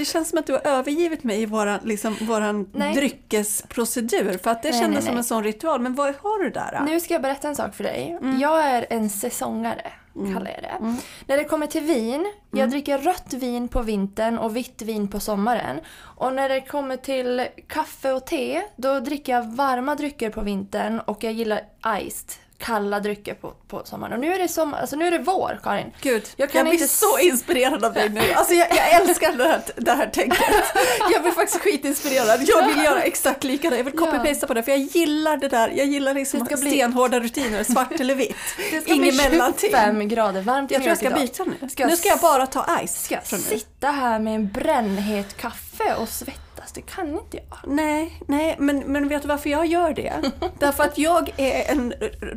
det känns som att du har övergivit mig i våran, liksom, våran Nej. dryckesprocedur. För att det Nej, kändes nej, som en sån ritual. Men vad har du där? då? Nu ska jag berätta en sak för dig. Mm. Jag är en säsongare, kallar jag det. När det kommer till vin, jag Mm. dricker rött vin på vintern och vitt vin på sommaren. Och när det kommer till kaffe och te, då dricker jag varma drycker på vintern och jag gillar iced, kalla drycker på, på sommaren. Och nu är det sommar, alltså nu är det vår, Karin. Gud, Jag jag, kan blir inte så s- inspirerad av dig nu. Alltså jag, jag älskar det här, det här tänket. Jag blir faktiskt skitinspirerad. Jag vill göra exakt likadant. Jag vill copy-pasta på det för jag gillar det där. Jag gillar liksom Det bli- stenhårda rutiner, svart eller vitt. Det ska Inget bli mellanting. 25 grader varmt Jag tror jag ska York byta nu. Ska jag nu ska jag bara ta ice Ska jag sitta här med en brännhet kaffe och svettas? Det kan inte jag. Nej, nej, men, men vet du varför jag gör det? Därför att jag är en,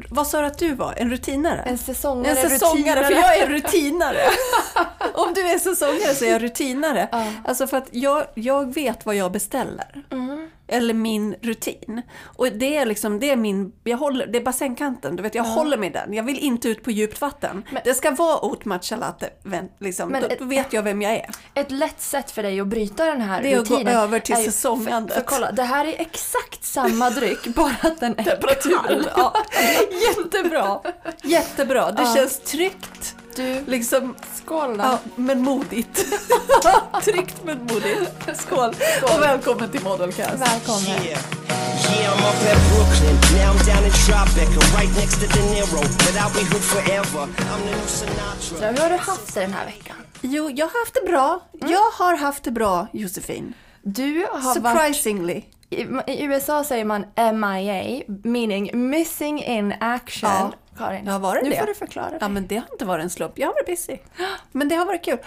vad sa du att du var? En rutinare? En säsongare, En säsongare, för rutinare. jag är rutinare. Om du är säsongare så är jag rutinare. Ja. Alltså för att jag, jag vet vad jag beställer. Mm. Eller min rutin. Och det är liksom, det är min, jag håller, det är bassängkanten, du vet jag håller mig den. Jag vill inte ut på djupt vatten. Men- det ska vara oat matcha latte, liksom. Men då, ett- vet jag vem jag är. Ett lätt sätt för dig att bryta den här Det är att gå rutinen över till är säsongandet. För, för kolla, det här är exakt samma dryck, bara att den är Temperaturen. kall. Ja, jättebra. Jättebra. Det Ja. känns tryggt. Du, Liksom, skål då. ja, men modigt. tryggt men modigt. Skål. Och välkommen till Modelcast. Välkommen. Yeah. Yeah, I'm up at Brooklyn. Now I'm down in Tribeca, right next to De Niro. But I'll be here forever. I'm the new Sinatra. Hur har du haft det den här veckan? Jo, jag har haft det bra. Jag har haft det bra, Josefin. Du har varit... Surprisingly. I, I USA säger man MIA, meaning missing in action. Ja. Karin, Det har varit nu det. får du förklara Ja, dig. men det har inte varit en slump. Jag har varit busy. Men det har varit kul.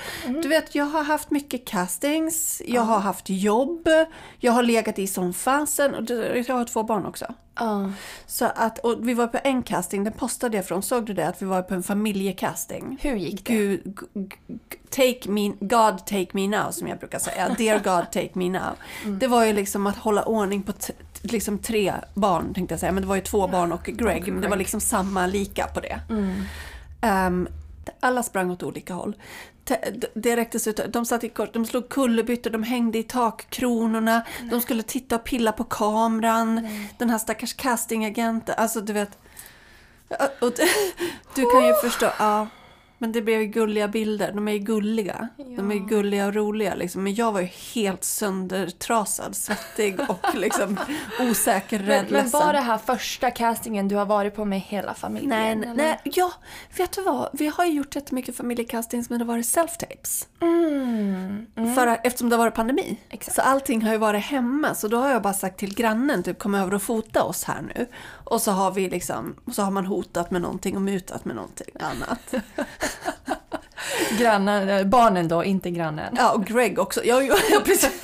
Du vet, jag har haft mycket castings, jag har haft jobb, jag har legat i som fasen och det- jag har två barn också. Ja. Så att, och vi var på en casting, den postade jag från. Såg du det? Att vi var på en familjecasting. Hur gick det? Gud, take me, God take me now som jag brukar säga. Dear God take me now. Mm. Det var ju liksom att hålla ordning på liksom tre barn tänkte jag säga. Men det var ju två barn och Greg. Men det var liksom samma lika på det. Mm. Ehm, alla sprang åt olika håll. Det räcktes ut, de satt i kors, de slog kullerbyttor, de hängde i takkronorna, de skulle titta och pilla på kameran. Den här stackars castingagenten, alltså du vet. Och d- du kan ju förstå, ja. Men det blev ju gulliga bilder, de är ju gulliga. De är ju gulliga och roliga liksom. Men jag var ju helt söndertrasad, svettig och liksom osäker, rädd, Men, men var det här första castingen du har varit på med hela familjen? Nej, eller? nej, ja, vet du vad? Vi har ju gjort jättemycket familjecastings men det har varit self-tapes. Mm. För, att- eftersom det har varit pandemi. Exakt. Så allting har ju varit hemma. Så då har jag bara sagt till grannen, typ kom över och fota oss här nu. Och så har vi liksom, så har man hotat med någonting och mutat med någonting annat. Grannen, eh, barnen då, inte grannen. Ja, och Greg också. Ja, ja, precis.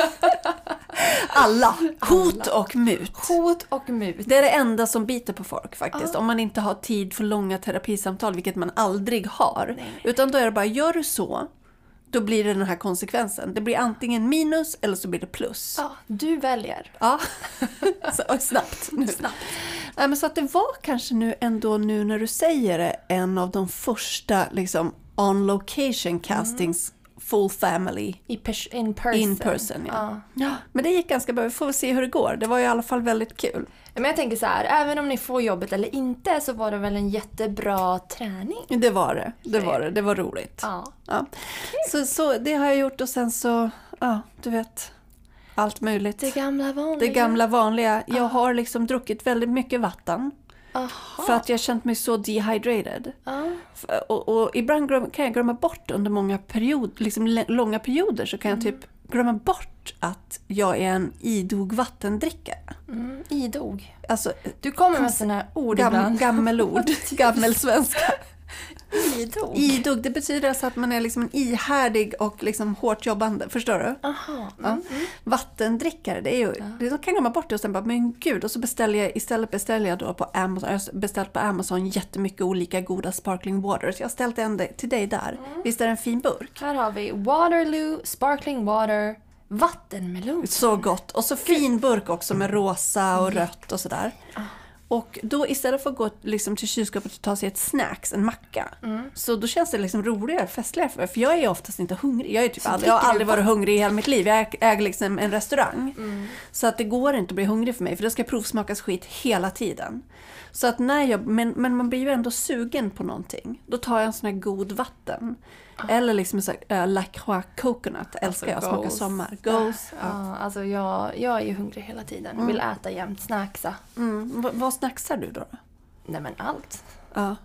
Alla. Hot och mut. Hot och mut. Det är det enda som biter på folk faktiskt. Om man inte har tid för långa terapisamtal, vilket man aldrig har. Utan då är det bara, gör du så, då blir det den här konsekvensen. Det blir antingen minus eller så blir det plus. Ja, du väljer. Ja, så, snabbt. Nu. Snabbt. Nej, men så att det var kanske nu ändå nu när du säger det en av de första liksom on location castings full family I pers- in person. in person. Ja. Ja. Men det gick ganska bra. Vi får se hur det går. Det var i alla fall väldigt kul. Men jag tänker så här, även om ni får jobbet eller inte så var det väl en jättebra träning? Det var det. Det var det. Det var roligt. Ja. Ja. Så, så det har jag gjort och sen så, ja, du vet, allt möjligt. Det gamla vanliga. Det gamla vanliga. Jag har liksom druckit väldigt mycket vatten. Aha. För att jag har känt mig så dehydrated. F- Och, och ibland kan jag glömma bort under många period, liksom långa perioder så kan jag typ glömma bort att jag är en idog vattendrickare. Mm, idog. Alltså Du kommer med sådana här ord gam, ibland. gammelord, gammelsvenska. Idog? Idog, det betyder alltså att man är liksom en ihärdig och liksom hårt jobbande. Förstår du? Aha. Ja. Vattendrickare, det är ju, det, då kan glömma bort det och sen bara, men gud, och så beställer jag, istället beställer jag då på Amazon, jag har beställt på Amazon jättemycket olika goda sparkling water. Så jag har ställt en till dig där. Visst är det en fin burk? Här har vi Waterloo, Sparkling Water, vattenmelon. Så gott. Och så fin burk också med rosa och rött och sådär. Och då istället för att gå liksom till kylskåpet och ta sig ett snacks, en macka. Så då känns det liksom roligare, festligare för mig. För jag är oftast inte hungrig. Jag, är typ aldrig, jag har aldrig varit hungrig i hela mitt liv. Jag äger liksom en restaurang. Så att det går inte att bli hungrig för mig. För det ska provsmakas skit hela tiden. Så att när jag, men, men man blir ju ändå sugen på någonting. Då tar jag en sån här god vatten. Eller liksom sån här uh, La Croix Coconut. Älskar jag, smaka sommar. Goals. Ja. Ja, alltså jag, jag är ju hungrig hela tiden. Vill äta jämt, snacksa. Mm. Vad, vad snacksar du då? Nej men allt. Ja.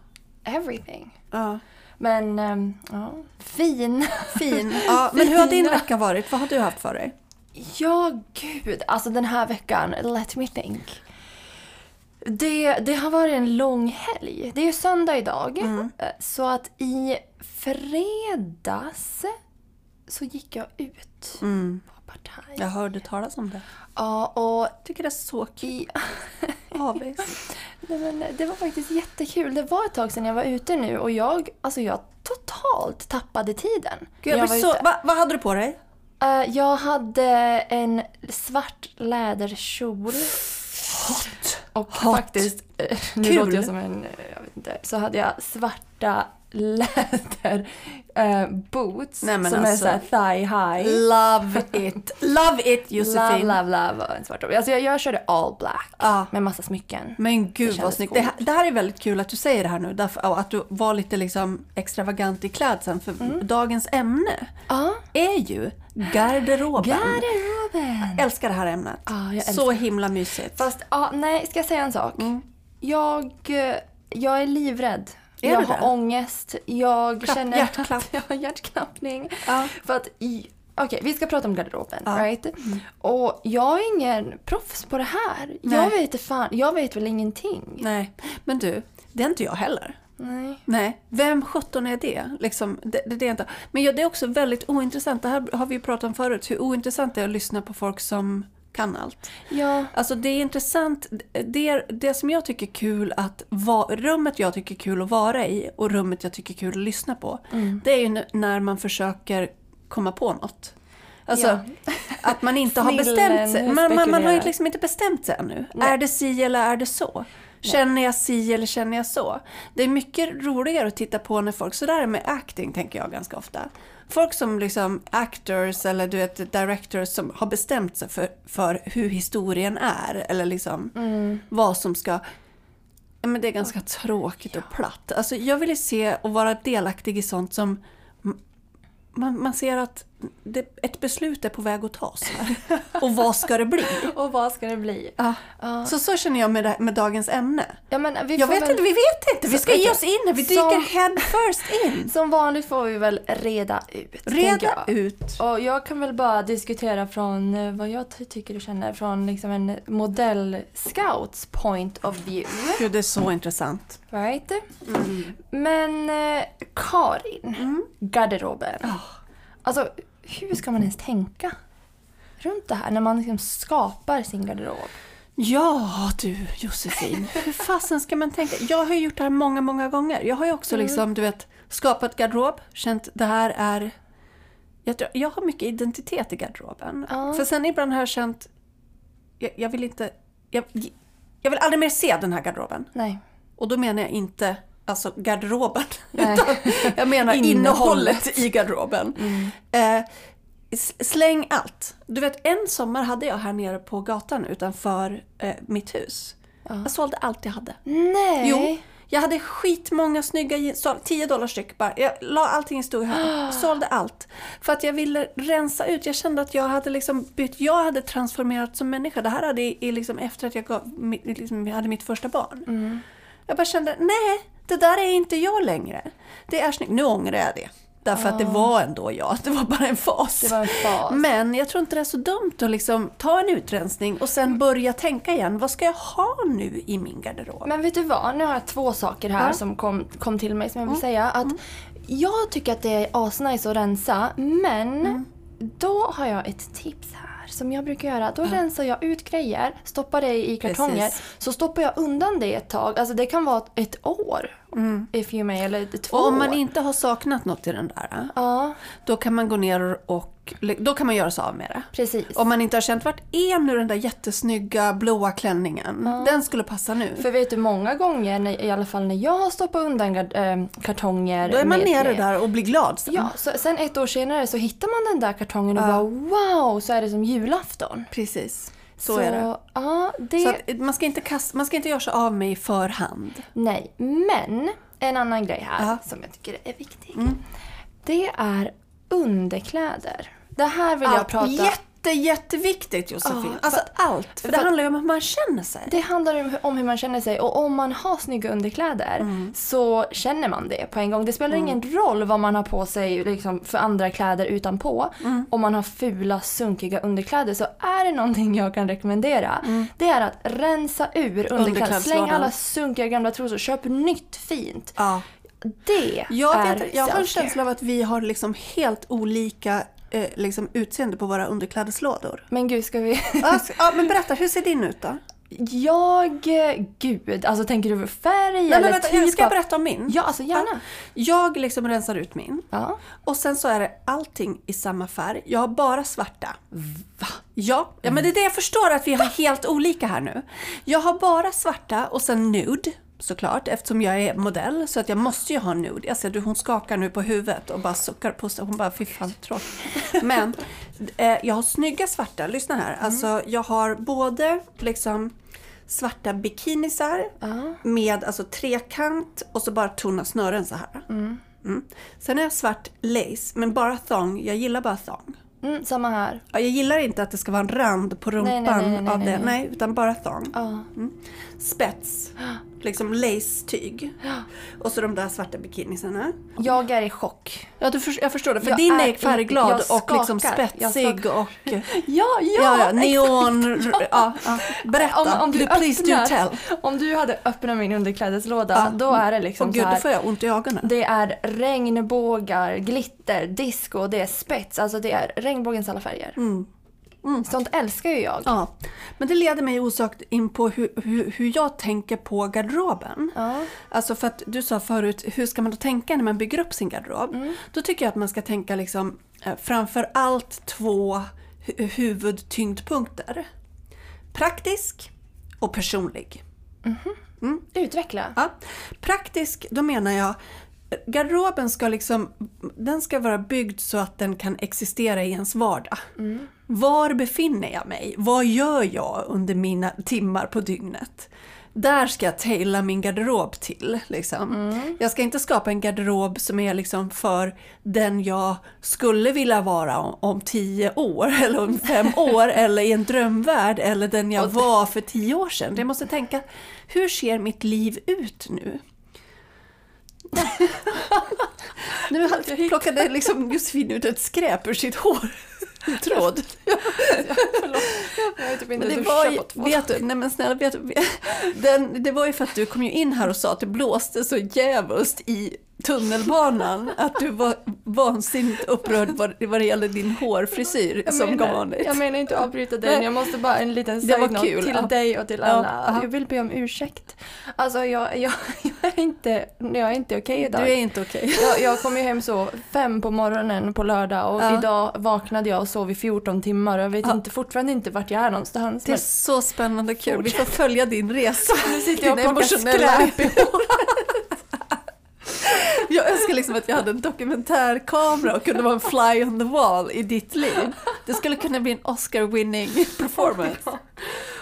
Everything. ja. Men, ehm, ja. Fin. Fin. Ja, men hur har din vecka varit? Vad har du haft för dig? Ja, gud. Alltså den här veckan, let me think. Det, det har varit en lång helg. Det är ju söndag idag. Eh, Så att i fredags så gick jag ut Mm. på partaj. Jag hörde talas om det. Ja, och tycker det är så kul. Avis. Nej, men det var faktiskt jättekul. Det var ett tag sedan jag var ute nu och jag, alltså jag totalt tappade tiden. Gud, jag var så, va, vad hade du på dig? Eh, jag hade en svart läderkjol. Hot. Och Hot. faktiskt, eh, nu Kul. låter jag som en, eh, jag vet inte, så hade jag svarta läder eh, boots Nej, som alltså. är såhär thigh high. Love it. Love it Love, Josefin. love, love och en svart robe. Alltså jag, jag körde all black Ja. med massa smycken. Men gud vad snyggt. Det, här- det här är väldigt kul att du säger det här nu. Därför, och att du var lite liksom extravagant i klädseln. För Mm. dagens ämne Ja, är ju garderoben. garderoben. Jag älskar det här ämnet. Ja, jag så himla mysigt. Fast, ja, nej, ska jag säga en sak? Mm. Jag, eh, jag är livrädd. Är jag har det? ångest. Jag Klapp, känner hjärtklapp. att jag har hjärtklappning. Ja. För att Okej, vi ska prata om garderoben. Mm. Right? Och jag är ingen proffs på det här. Nej. Jag vet, fan, jag vet väl ingenting. Nej, men du, det är inte jag heller. Nej. Nej, vem sjutton är det? Liksom, det, det, det är inte. Men ja, det är också väldigt ointressant. Det här har vi ju pratat om förut. Hur ointressant det är att lyssna på folk som kan allt. Ja. Alltså det är intressant. Det, är, det som jag tycker är kul att va, rummet jag tycker är kul att vara i och rummet jag tycker är kul att lyssna på. Det är ju när man försöker komma på något. Alltså Ja. att man inte har bestämt sig. Man, man, man har ju liksom inte bestämt sig ännu. Nej. Är det si eller är det så? Känner jag si eller känner jag så? Det är mycket roligare att titta på när folk, så där är med acting tänker jag ganska ofta. Folk som liksom actors eller du vet directors som har bestämt sig för, för hur historien är eller liksom Mm. vad som ska men det är ganska tråkigt och platt. Alltså, jag vill ju se och vara delaktig i sånt som man, man ser att det, ett beslut är på väg att tas här. Och vad ska det bli? Och vad ska det bli? Ja. Ja. Så så känner jag med, det, med dagens ämne. Ja, men vi Jag vet väl, inte, vi vet inte. Vi Så- ska ge oss in. Vi Som- dyker head first in. Som vanligt får vi väl reda ut. Reda ut. Och jag kan väl bara diskutera från eh, vad jag ty- tycker och känner från liksom en modell-scouts point of view. Gud, det är så intressant. Right? Men eh, Karin, garderoben. Alltså, hur ska man ens tänka runt det här när man liksom skapar sin garderob? Ja du Josefin, hur fasen ska man tänka? Jag har ju gjort det här många, många gånger. Jag har ju också liksom, du vet, skapat garderob, känt det här är... Jag, tror, jag har mycket identitet i garderoben. Ja. För sen ibland har jag känt, jag, jag vill inte... Jag, jag vill aldrig mer se den här garderoben. Nej. Och då menar jag inte alltså garderoben, utan jag menar Innehållet. innehållet i garderoben. Eh, s- släng allt. Du vet, en sommar hade jag här nere på gatan utanför eh, mitt hus. Jag sålde allt jag hade. Nej. Jo, jag hade skitmånga snygga jeans, såld 10 dollar styck bara. Jag la allting i stor hög, sålde allt. För att jag ville rensa ut, jag kände att jag hade liksom bytt, jag hade transformerat som människa. Det här hade i liksom efter att jag, gav, liksom, hade mitt första barn. Jag bara kände, nej, det där är inte jag längre. Det är snyggt. Nu ångrar jag det. Därför att det var ändå jag, det var bara en fas. Det var en fas. Men jag tror inte det är så dumt att liksom ta en utrensning och sen börja tänka igen. Vad ska jag ha nu i min garderob? Men vet du vad? Nu har jag två saker här Ja. Mm. som kom, kom till mig som jag vill säga. Att Jag tycker att det är asnice att rensa, men Mm. då har jag ett tips här som jag brukar göra. Då rensar jag ut grejer, stoppar det i kartonger, Precis. så stoppar jag undan det ett tag. Alltså det kan vara ett år. If you may, eller två. Och om man inte har saknat något i den där, Ja, då kan man gå ner och då kan man göra sig av med det. precis. Om man inte har känt, vart är nu den där jättesnygga blåa klänningen? Den skulle passa nu. För vet du, många gånger, när, i alla fall när jag har stoppat undan gard, eh, kartonger. Då är man med- nere där och blir glad sen. Ja, så sen ett år senare så hittar man den där kartongen och Ja. bara wow, så är det som julafton. Precis. Så, är det. Ja, det... Så att man, ska inte kasta, man ska inte göra sig av med i förhand. Nej, men en annan grej här Ja. Mm. som jag tycker är viktig. Det är underkläder. Det här vill jag Allt. prata Jätte, jätteviktigt Josefin. Ja, alltså allt. För det för- handlar ju om hur man känner sig. Det handlar ju om hur man känner sig och om man har snygga underkläder Mm. så känner man det på en gång. Det spelar ingen roll vad man har på sig liksom, för andra kläder utanpå. Mm. Om man har fula sunkiga underkläder så är det någonting jag kan rekommendera. Det är att rensa ur underkläder. Släng alla sunkiga gamla trosor. Köp nytt fint. Ja. Det Jag, är vet, jag har en känsla av att vi har liksom helt olika eh, liksom utseende på våra underklädeslådor. Men gud, ska vi... Ja, men berätta, hur ser din ut då? Jag... eh, Gud, alltså tänker du färg Nej, eller men vänta, typ ska jag berätta om min? Ja, alltså gärna. Jag liksom rensar ut min. Ja. Och sen så är det allting i samma färg. Jag har bara svarta. Va? Ja, ja men det är det jag förstår att vi har helt olika här nu. Jag har bara svarta och sen nude såklart eftersom jag är modell så att jag måste ju ha nude. Jag ser du hon skakar nu på huvudet och bara suckar på sig. Hon bara fy fan tråkigt. Men eh, jag har snygga svarta, lyssna här. Alltså jag har både liksom svarta bikinisar med alltså trekant och så bara tunna snören så här. Mm. Sen har jag svart lace, men bara thong. Jag gillar bara thong. Mm, samma här. Ja, Jag gillar inte att det ska vara en rand på rumpan Nej, nej, nej, av det. nej, utan bara thong. Ja. Spets. Liksom lace-tyg. Och så de där svarta bikinisarna. Jag är i chock. Ja, du för, jag förstår det. För Jag din är är färgglad och liksom spetsig och... Ja, Ja, ja, neon... Ja, ja. Berätta. Om, om, du Du, please do öppnar, tell. om du hade öppnat min underklädeslåda, Ja. då är det liksom Åh gud, så då här. får jag ont i ögonen. Det är regnbågar, glitter, disco, det är spets. Alltså det är regnbågens alla färger. Sånt älskar ju jag. Mm. Ja, men det leder mig osökt in på hur, hur, hur jag tänker på garderoben. Ja. Alltså för att du sa förut, hur ska man då tänka när man bygger upp sin garderob? Mm. Då tycker jag att man ska tänka liksom eh, framför allt två hu- huvudtyngdpunkter. Praktisk och personlig. Utveckla. Ja. Praktisk, då menar jag garderoben ska liksom, den ska vara byggd så att den kan existera i ens vardag. Var befinner jag mig? Vad gör jag under mina timmar på dygnet? Där ska jag taila min garderob till. Liksom. Jag ska inte skapa en garderob som är liksom för den jag skulle vilja vara om, om tio år eller om fem år eller i en drömvärld eller den jag var för tio år sedan. Jag måste tänka, hur ser mitt liv ut nu? nu plockade liksom Josefin ut ett skräp ur sitt hår. En tråd. Förlåt. Jag har typ inte duschat på två vet du, nej men snälla, vet du, den, det var ju för att du kom ju in här och sa att det blåste så jävligt i tunnelbanan att du var vansinnigt upprörd vad, vad det gäller din hårfrisyr Jag som menar- vanligt. Jag menar inte att avbryta dig, jag måste bara en liten kul, till ja. dig och till alla. ja. Jag vill be om ursäkt. Alltså jag, jag, jag är inte, jag är inte okej idag. Du är inte okej. Jag, jag kom ju hem så fem på morgonen på lördag och Ja. idag vaknade jag och sov i 14 timmar och jag vet inte, fortfarande inte vart jag är någonstans. Det är så spännande kul. Vi får följa din resa. nu sitter jag och plockar skräp i Jag önskar liksom att jag hade en dokumentärkamera och kunde vara en fly on the wall i ditt liv. Det skulle kunna bli en Oscar-winning performance.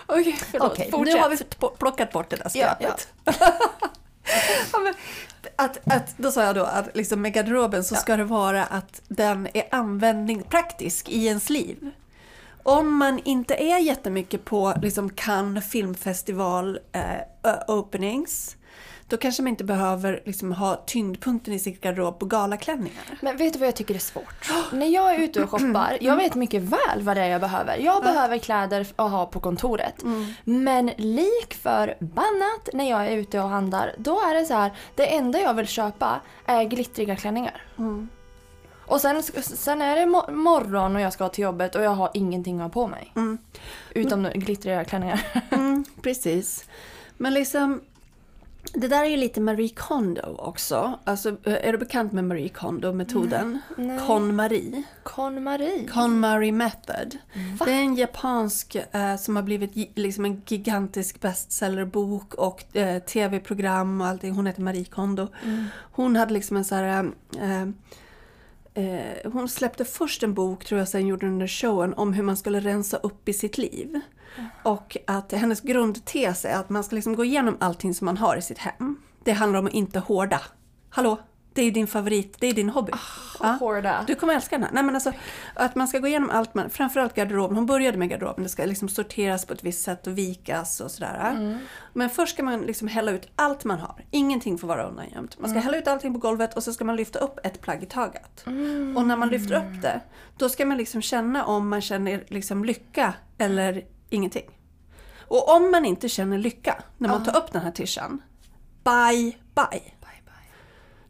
Okej, förlåt. Okej, Fortsätt. nu har vi plockat bort det där Ja, skräpet. Ja, men, att, att, då sa jag då att liksom med garderoben så ska det vara att den är användning praktisk i ens liv. Om man inte är jättemycket på liksom Cannes filmfestival eh, openings då kanske man inte behöver liksom ha tyngdpunkten i sin garderob på galaklänningar. Men vet du vad jag tycker är svårt? När jag är ute och shoppar, jag vet mycket väl vad det är jag behöver. Jag behöver kläder att ha på kontoret. Men lik förbannat när jag är ute och handlar, då är det så här, det enda jag vill köpa är glittriga klänningar. Och sen, sen är det mo- morgon och jag ska till jobbet och jag har ingenting att ha på mig. Utom glittriga klänningar. Mm, precis. Men liksom, Det där är ju lite Marie Kondo också. Alltså, eh, är du bekant med Marie Kondo-metoden? KonMari. KonMari. KonMari method. Det är en japansk eh, som har blivit liksom en gigantisk bestsellerbok och eh, tv-program och allting. Hon heter Marie Kondo. Hon hade liksom en så här... Eh, eh, hon släppte först en bok, tror jag, sen gjorde den showen om hur man skulle rensa upp i sitt liv. Och att hennes grundtes är att man ska liksom gå igenom allting som man har i sitt hem. Det handlar om att inte hårda. Hallå? Det är din favorit, det är din hobby. Ja. Hårda. Du kommer älska den här. Nej, men alltså, att man ska gå igenom allt, man, framförallt garderoben. Hon började med garderoben, det ska liksom sorteras på ett visst sätt och vikas och sådär. Men först ska man liksom hälla ut allt man har. Ingenting får vara undangömt. Man ska hälla ut allting på golvet och så ska man lyfta upp ett plagg i taget. Och när man lyfter upp det, då ska man liksom känna om man känner liksom lycka eller ingenting. Och om man inte känner lycka när man tar upp den här tishan, bye bye.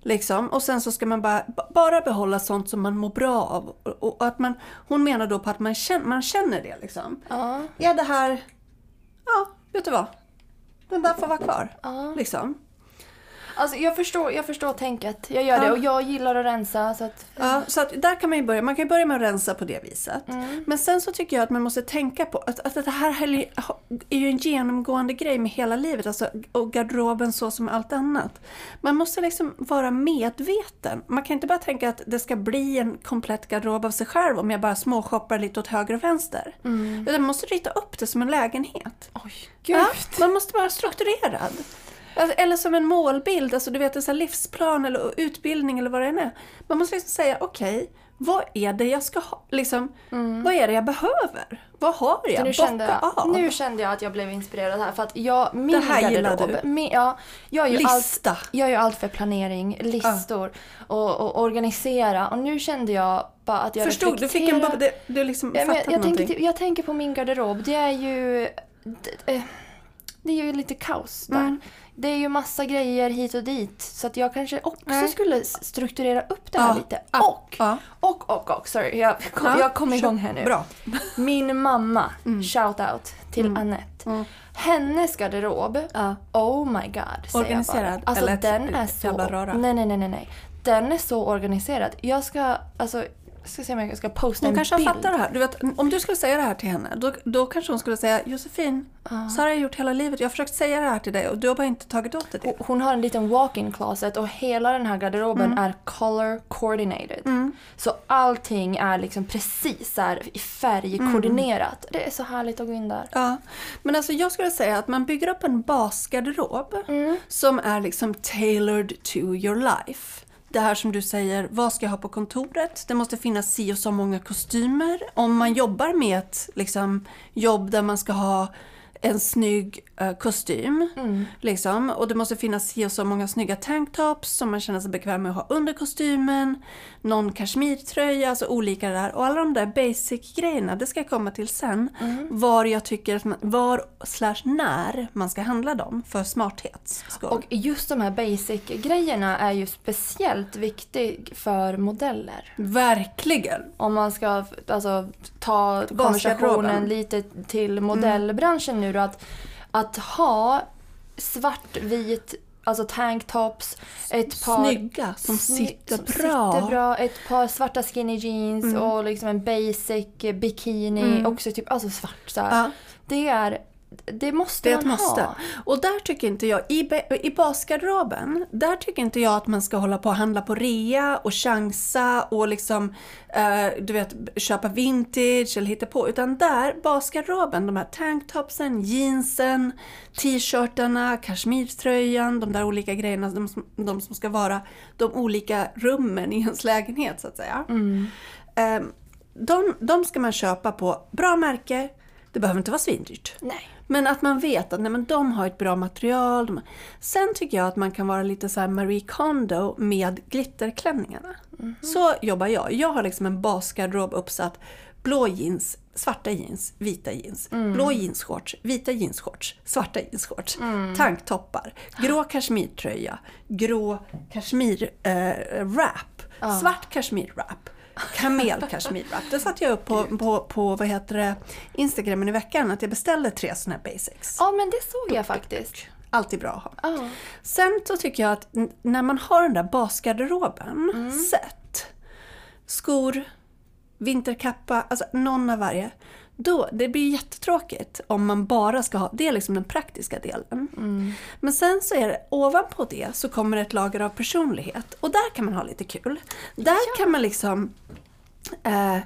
Liksom. Och sen så ska man bara, ba- bara behålla sånt som man mår bra av. Och, att man, hon menar då på att man känner, man känner det liksom. Ja. Är det här, ja, vet du vad? Den där får vara kvar. Ja. Liksom. Alltså jag förstår, jag förstår tänket. Jag gör det Ja. och jag gillar att rensa så att... Ja, så att där kan man ju börja. Man kan börja med att rensa på det viset. Mm. Men sen så tycker jag att man måste tänka på att, att det här är ju en genomgående grej med hela livet. Alltså, och garderoben så som allt annat. Man måste liksom vara medveten. Man kan inte bara tänka att det ska bli en komplett garderob av sig själv om jag bara småshoppar lite åt höger och vänster. Utan man måste rita upp det som en lägenhet. Oj. Ja, man måste vara strukturerad. Alltså, Eller som en målbild, alltså du vet en sån livsplan eller utbildning eller vad det än är. Man måste liksom säga, okej, vad är det jag ska ha? Liksom, Vad är det jag behöver? Vad har jag? Så nu, kände jag, av. nu kände jag att jag blev inspirerad här för att jag, min Det här gillar du. Min, ja, jag gör Lista. allt, jag gör allt för planering, listor och, och organisera och nu kände jag bara att jag Förstod, du fick en reflekterar- bu- det- Du liksom Ja, jag, jag, tänker, jag tänker på min garderob. Det är ju... Det, eh, det är ju lite kaos där. Mm. Det är ju massa grejer hit och dit. Så att jag kanske också Nej. skulle strukturera upp det här Ja, lite. ja, Och, ja. och, och, och, sorry. Jag kom, Ja, jag kom igång här nu. Bra. Min mamma, shout out till Annette. Mm. Hennes garderob, oh my god. Organiserad, Alltså eller den är ett så... jävla röra. Nej, nej, nej, nej. Den är så organiserad. Jag ska, alltså, ska se om jag ska posta Hon en kanske bild. fattar det här. Du vet, om du skulle säga det här till henne, då, då kanske hon skulle säga Josefin, så här har jag gjort hela livet. Jag har försökt säga det här till dig och du har bara inte tagit åt dig det. Hon har en liten walk-in closet och hela den här garderoben Mm. är color coordinated. Så allting är liksom precis så här i färg Mm. koordinerat. Det är så härligt att gå in där. Ja, men alltså jag skulle säga att man bygger upp en basgarderob som är liksom tailored to your life. Det här som du säger, vad ska jag ha på kontoret? Det måste finnas si och så många kostymer. Om man jobbar med ett liksom, jobb där man ska ha en snygg eh, kostym. Liksom, och det måste finnas si och så många snygga tanktops som man känner sig bekväm med att ha under kostymen. Någon kashmirtröja, alltså olika där. Och alla de där basic-grejerna, det ska jag komma till sen. Var jag tycker att man, var slash när man ska handla dem för smarthets skull. Och just de här basic-grejerna är ju speciellt viktig för modeller. Verkligen! Om man ska alltså, ta konversationen lite till modellbranschen nu då. Att, att ha svartvit, alltså tanktops, ett par Snygga, som Sny- sitter som bra. sitter bra. Ett par svarta skinny jeans och liksom en basic bikini. Också typ alltså svart så. Ja. Det är... Det måste Det man måste. ha. Och där tycker inte jag, i, i basgarderoben, där tycker inte jag att man ska hålla på och handla på rea och chansa och liksom, eh, du vet, köpa vintage eller hitta på. Utan där, basgarderoben, de här tanktopsen, jeansen, t-shirtarna, kashmirtröjan, de där olika grejerna, de, som- de som ska vara de olika rummen i ens lägenhet så att säga. Eh, de, de ska man köpa på bra märke, det behöver inte vara svindyrt. Nej. Men att man vet att nej, men de har ett bra material. De... Sen tycker jag att man kan vara lite så här Marie Kondo med glitterklänningarna. Så jobbar jag. Jag har liksom en basgarderob uppsatt. Blå jeans, svarta jeans, vita jeans. Blå jeansshorts, vita jeansshorts, svarta jeansshorts. Tanktoppar, grå kashmirtröja, grå kashmirwrap, svart kashmirwrap. Kamel kashmirwrap. Det satte jag upp på, på, på vad heter det, Instagramen i veckan. Att jag beställde tre såna här basics. Ja men det såg jag faktiskt. Alltid bra att ha. Ja. Sen så tycker jag att när man har den där basgarderoben sett, skor, vinterkappa, alltså någon av varje. Då, det blir jättetråkigt om man bara ska ha, det är liksom den praktiska delen. Men sen så är det, ovanpå det så kommer ett lager av personlighet och där kan man ha lite kul. Där kan man liksom Eh,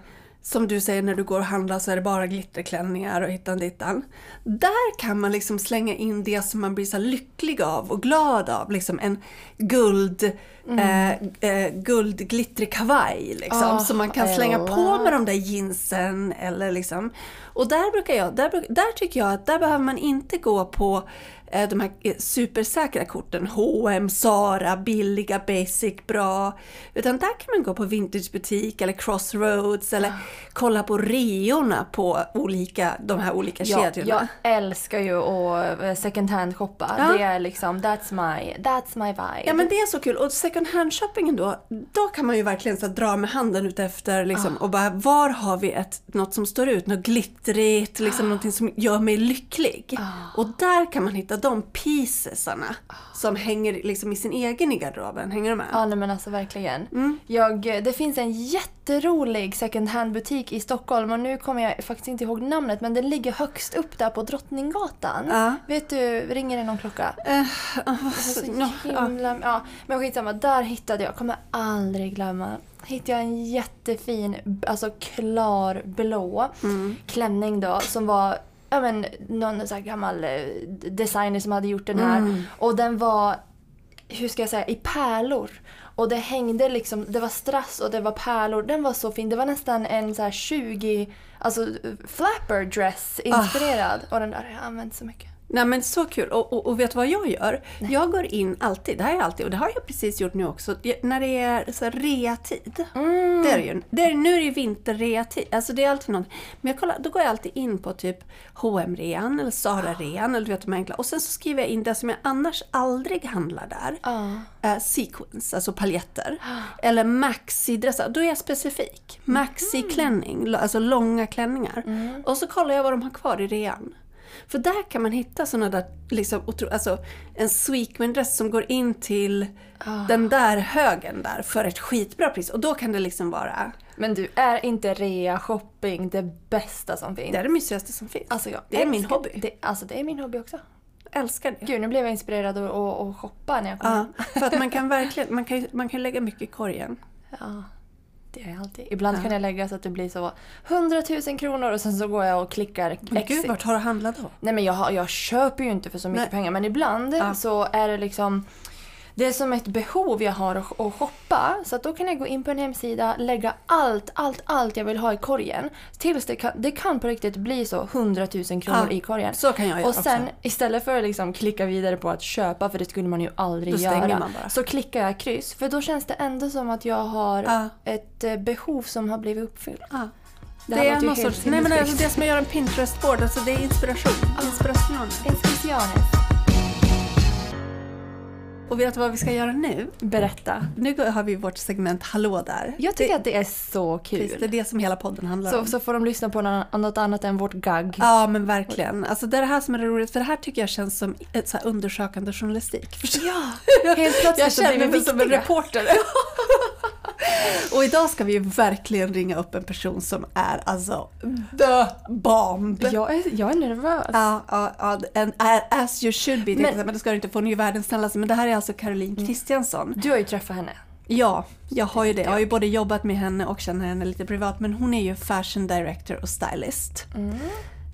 som du säger när du går och handlar så är det bara glitterklänningar och hittan dittan. Där kan man liksom slänga in det som man blir så lycklig av och glad av. Liksom en guld, eh, eh, guldglittrig kavaj liksom. Ah, som man kan slänga på love. med de där jeansen. Eller liksom. Och där, brukar jag, där, där tycker jag att där behöver man inte gå på de här eh, supersäkra korten. H&M, Zara, billiga, basic, bra. Utan där kan man gå på vintagebutik eller crossroads eller kolla på reorna på olika, de här olika Jag, kedjorna. jag älskar ju att eh, second hand shoppa. Ja. Det är liksom, that's my, that's my vibe. Ja men det är så kul. Och second hand shoppingen då, då kan man ju verkligen så dra med handen ut efter liksom, och bara var har vi ett, något som står ut, något glittrigt, liksom någonting som gör mig lycklig. Och där kan man hitta de piecesarna som hänger liksom i sin egen i garderoben. Hänger du med? Ja, nej, men alltså verkligen. Mm. Jag, det finns en jätterolig second hand-butik i Stockholm och nu kommer jag faktiskt inte ihåg namnet men den ligger högst upp där på Drottninggatan. Ja. Vet du, ringer det någon klocka? Eh, ah, Så så- nå, ja. himla, ja. Men skitsamma, där hittade jag, kommer aldrig glömma, hittade jag en jättefin, alltså klar blå Mm. klänning då som var Ja men någon så gammal eh, designer som hade gjort den här. Mm. Och den var, hur ska jag säga, i pärlor. Och det hängde liksom, det var strass och det var pärlor. Den var så fin. Det var nästan en så här 20, alltså flapper dress inspirerad. Och den där har jag använt så mycket. Nej men så kul! Och, och, och vet du vad jag gör? Jag går in alltid, det här är alltid, och det har jag precis gjort nu också, när det är så reatid. Mm. Det är det ju. Det är, nu är det vinterreatid, alltså det är alltid något. Men jag kollar, då går jag alltid in på typ hm rean eller Zara-rean eller du vet de enkla. Och sen så skriver jag in det som jag annars aldrig handlar där. Ja. Eh, sequins, alltså paljetter. Eller maxi-dressar. Då är jag specifik. Maxi-klänning, lo- alltså långa klänningar. Och så kollar jag vad de har kvar i rean. För där kan man hitta sådana där, liksom, alltså en sweetman-dress som går in till den där högen där för ett skitbra pris. Och då kan det liksom vara, Men du, är inte rea shopping det bästa som finns? det är det mysigaste som finns. Alltså jag det är min hobby. Det, alltså det är min hobby också. älskar det. Gud, nu blev jag inspirerad att, shoppa när jag kom Ja, för att man kan verkligen, man kan, man kan lägga mycket i korgen. Ja, det gör jag alltid. Ibland kan jag lägga så att det blir så 100 000 kronor och sen så går jag och klickar Men exit. gud, vart har du handlat då? Nej men jag, jag köper ju inte för så mycket Nej. pengar men ibland Ja. så är det liksom det är som ett behov jag har att, att shoppa. Så att då kan jag gå in på en hemsida, lägga allt, allt, allt jag vill ha i korgen. Tills det kan, det kan på riktigt bli så 100 000 kronor Ja, i korgen. Så kan jag göra Och sen också. istället för att liksom klicka vidare på att köpa, för det skulle man ju aldrig Då göra. man bara. Så klickar jag kryss, för då känns det ändå som att jag har Ja. ett eh, behov som har blivit uppfyllt. Ja. Det Det, är någon sorts, nej men alltså det som att göra en Pinterest-board, alltså det är inspiration. Inspiration. Inspirationes. Och vet du vad vi ska göra nu? Berätta. Nu har vi vårt segment Hallå där. Jag tycker det, att det är så kul. Visst, det är det som hela podden handlar Så, om. så får de lyssna på nå- något annat än vårt gagg. Ja men verkligen. Alltså det är det här som är roligt, för det här tycker jag känns som ett så undersökande journalistik. Ja, helt plötsligt Jag så blir känner vi mig som en viktiga. reporter. Och idag ska vi ju verkligen ringa upp en person som är alltså the bomb. Jag är, jag är nervös. Ja, ja, ja, and as you should be. Men, Men- det ska du inte få, hon är ju världens snällaste. Men det här är alltså Caroline Kristiansson. Du har ju träffat henne. Ja, jag har ju det. Jag har ju både jobbat med henne och känner henne lite privat. Men hon är ju fashion director och stylist.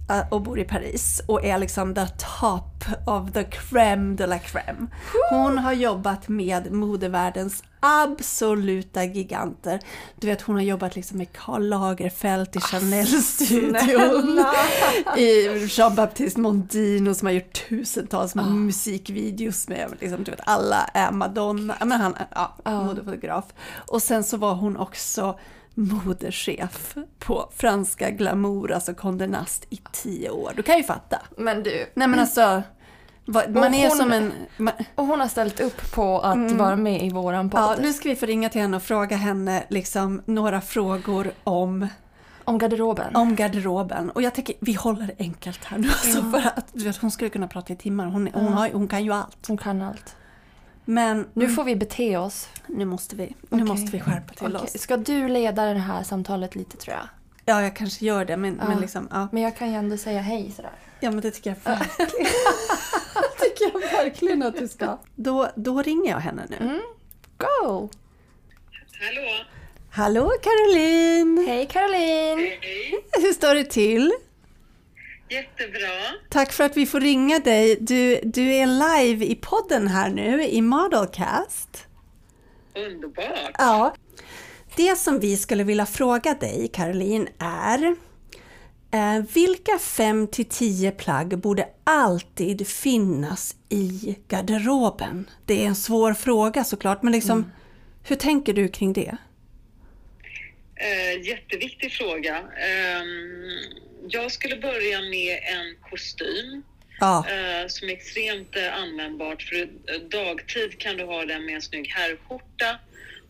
Eh, Och bor i Paris och är liksom the top of the crème de la crème. Hon har jobbat med modevärldens absoluta giganter. Du vet hon har jobbat liksom med Karl Lagerfeld i Chanel-studion. I Jean-Baptiste Mondino som har gjort tusentals musikvideos med liksom, du vet, alla är Madonna. Men han ja, modefotograf. Och sen så var hon också modechef på franska Glamour, alltså Condé Nast i tio år. Du kan ju fatta. Men du, Nej men alltså, man är hon- som en... Man, och hon har ställt upp på att vara med i våran podd. ja, nu ska vi få ringa till henne och fråga henne liksom några frågor om Om garderoben. om garderoben. Och jag tänker, vi håller det enkelt här nu. Alltså för att, du vet, hon skulle kunna prata i timmar. Hon, hon, har, hon kan ju allt. Hon kan allt. Men Nu får vi bete oss. nu måste vi, nu Okej. måste vi skärpa till Okej, oss. Ska du leda det här samtalet lite tror jag? Ja, jag kanske gör det, men, men Ja. liksom, ja. Men jag kan ju ändå säga hej sådär. Ja, men det tycker jag verkligen. tycker jag verkligen att du ska. Då, då ringer jag henne nu. Go! Hallå? Hallå Caroline! Hej Caroline! Hej. Hur står det till? Jättebra. Tack för att vi får ringa dig. Du, du är live i podden här nu i Modelcast. Underbart. Ja. Det som vi skulle vilja fråga dig Caroline är vilka 5 till 10 plagg borde alltid finnas i garderoben? Det är en svår fråga såklart, men liksom, hur tänker du kring det? Eh, jätteviktig fråga. Ehm, jag skulle börja med en kostym Ja, eh, som är extremt eh, användbart. För eh, dagtid kan du ha den med en snygg herrskjorta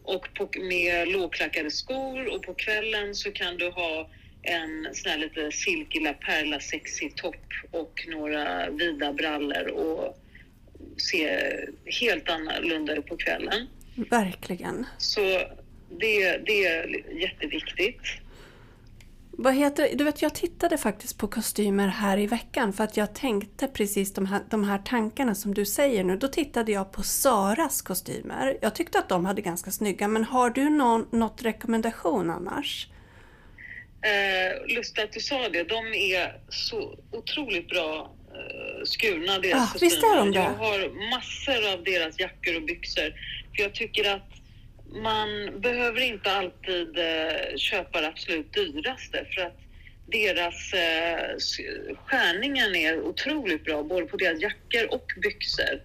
och på, med lågklackade skor och på kvällen så kan du ha en sån här lite silkig La Perla sexig topp och några vida brallor och se helt annorlunda ut på kvällen. verkligen. Så det, det är jätteviktigt. Vad heter? Du vet, jag tittade faktiskt på kostymer här i veckan för att jag tänkte precis de här, de här tankarna som du säger nu. Då tittade jag på Saras kostymer. Jag tyckte att de hade ganska snygga, men har du någon, något rekommendation annars? Eh, lustigt att du sa det. De är så otroligt bra eh, skurna, deras Ja, visst är de det? Jag har massor av deras jackor och byxor. För jag tycker att man behöver inte alltid eh, köpa det absolut dyraste för att deras eh, skärningen är otroligt bra, både på deras jackor och byxor.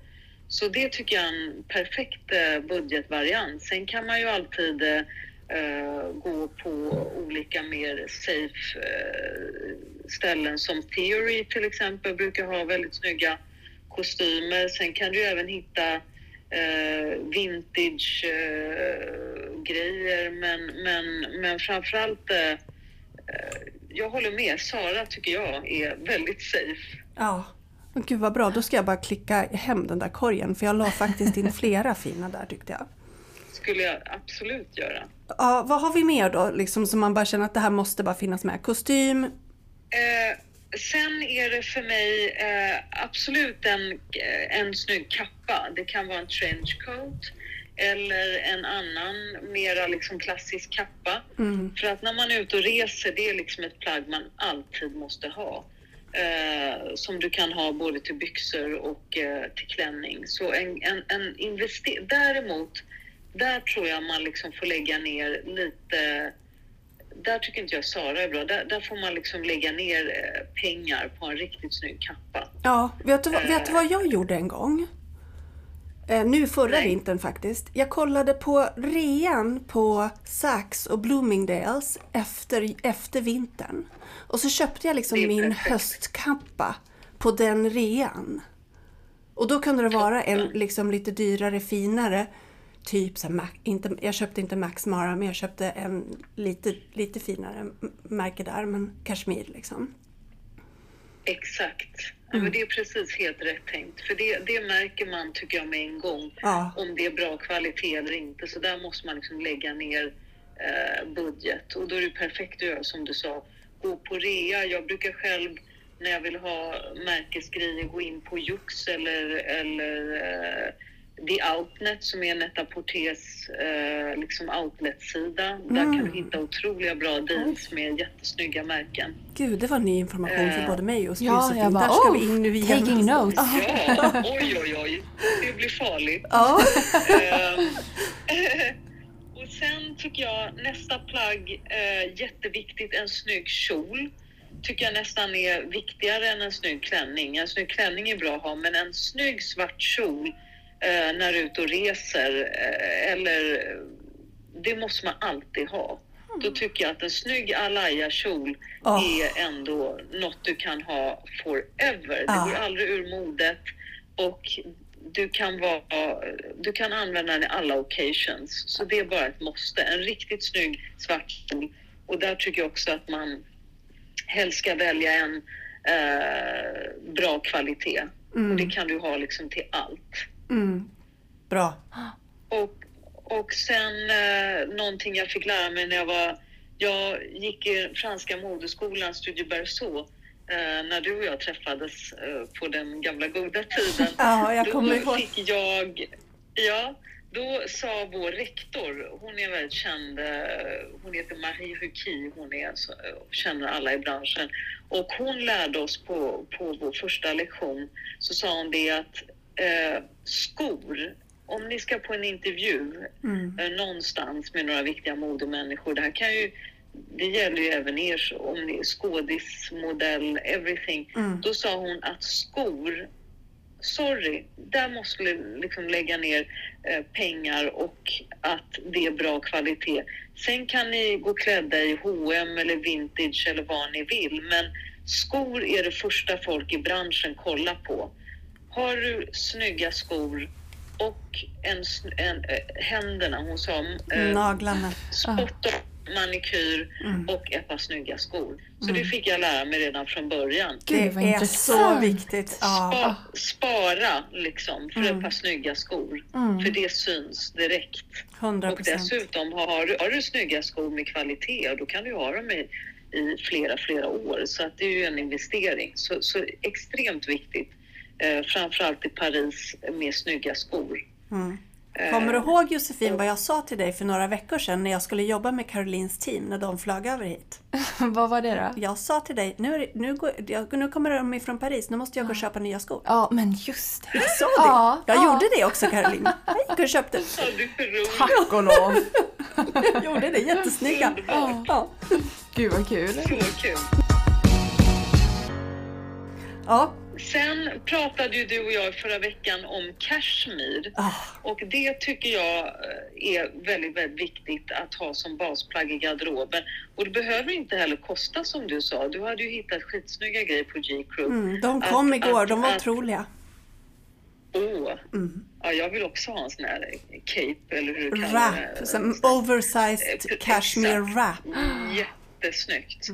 Så det tycker jag är en perfekt eh, budgetvariant. Sen kan man ju alltid eh, gå på olika mer safe eh, ställen som Theory till exempel brukar ha väldigt snygga kostymer. Sen kan du även hitta eh, vintage eh, grejer men, men, men framförallt eh, eh, jag håller med. Sara tycker jag är väldigt safe. Ja. Men Gud vad bra, då ska jag bara klicka hem den där korgen för jag la faktiskt in flera fina där tyckte jag. Skulle jag absolut göra. Ja, vad har vi mer då liksom som man bara känner att det här måste bara finnas med? Kostym? Eh, sen är det för mig eh, absolut en, eh, en snygg kappa. Det kan vara en trenchcoat eller en annan mera liksom klassisk kappa. För att när man är ute och reser, det är liksom ett plagg man alltid måste ha. Eh, som du kan ha både till byxor och eh, till klänning. Så en, en, en invester- Däremot, där tror jag man liksom får lägga ner lite där tycker inte jag Sara är bra. Där, där får man liksom lägga ner eh, pengar på en riktigt snygg kappa. Ja, vet du, vad- vet du vad jag gjorde en gång? Eh, nu förra Nej. vintern faktiskt. Jag kollade på rean på Saks och Bloomingdales efter, efter vintern. Och så köpte jag liksom min höstkappa på den rean. Och då kunde det vara en liksom lite dyrare, finare typ så här, inte, jag köpte inte Max Mara men jag köpte en lite, lite finare märke där, men kashmir liksom. Exakt. Ja, men det är precis helt rätt tänkt. För det, det märker man, tycker jag, med en gång. Ja. Om det är bra kvalitet eller inte. Så där måste man liksom lägga ner eh, budget. Och då är det perfekt att göra som du sa. Gå på rea. Jag brukar själv när jag vill ha märkesgrejer gå in på Jux eller, eller eh, The Outnet som är Net-a-Porters eh, liksom outlet-sida. Där kan du hitta otroliga bra deals med jättesnygga märken. Gud, det var ny information för Eh, både mig och Ja, Josefin. jag bara, Där ska oh, vi in nu igen. taking notes. Ja, oj, oj, oj. Det blir farligt. Ja. Ehm, och sen tycker jag nästa plagg, eh, jätteviktigt, en snygg kjol. Tycker jag nästan är viktigare än en snygg klänning. En snygg klänning är bra att ha, men en snygg svart kjol eh, när du är ute och reser, eh, eller det måste man alltid ha. Då tycker jag att en snygg alaya-kjol Åh. är ändå något du kan ha forever. Det går aldrig ur modet och du kan, vara, du kan använda den i alla occasions. Så det är bara ett måste. En riktigt snygg svart kjol och där tycker jag också att man helst ska välja en eh, bra kvalitet. Och det kan du ha liksom till allt. Mm. Bra. Och, och sen eh, någonting jag fick lära mig när jag var... Jag gick i franska modeskolan Studio Berceau eh, när du och jag träffades eh, på den gamla goda tiden. Ja, jag då kommer ihåg. fick jag... Ja, då sa vår rektor, hon är väldigt känd, eh, hon heter Marie Ruki, hon är, så- eh, känner alla i branschen. Och hon lärde oss på, på vår första lektion, så sa hon det att eh, skor, om ni ska på en intervju Mm. eh, någonstans med några viktiga modemänniskor, det här kan ju det gäller ju även er om ni är skådis, modell, everything. Mm. Då sa hon att skor, sorry, där måste ni liksom lägga ner eh, pengar och att det är bra kvalitet. Sen kan ni gå klädda i H&M eller vintage eller vad ni vill, men skor är det första folk i branschen kollar på. Har du snygga skor och en, en, eh, händerna, hon sa eh, Naglarna. spot on manikyr och ett par snygga skor. Så det fick jag lära mig redan från början. Det Gud, vad är så viktigt. Spa, spara liksom för ett par snygga skor. För det syns direkt. 100 Och procent. dessutom har du, har du snygga skor med kvalitet, då kan du ha dem i, i flera, flera år. Så att det är ju en investering. Så, så extremt viktigt. Eh, framförallt i Paris med snygga skor. Eh, Kommer du ihåg Josefin vad jag sa till dig för några veckor sedan när jag skulle jobba med Carolines team när de flög över hit? Vad var det då? Jag sa till dig, nu, nu, går, nu kommer de ifrån Paris, nu måste jag gå och köpa nya skor. Ja, men just det. Jag sa det! Ja, jag ja. gjorde det också Caroline. Jag gick och köpte. Tack och lov. Jag gjorde det, jättesnygga. Ja. Gud vad kul. Så kul. ja. Sen pratade ju du och jag förra veckan om kashmir. Ah. Och det tycker jag eh, är väldigt, väldigt viktigt att ha som basplagg i garderoben. Och det behöver inte heller kosta som du sa. Du hade ju hittat skitsnygga grejer på G-Crew. Mm, de kom Att- igår, att- de var att- otroliga. Åh! Mm. Ja, jag vill också ha en sån här cape eller hur du kallar Wrap, det. här- oversized Eh, cashmere exakt. wrap. Jättesnyggt.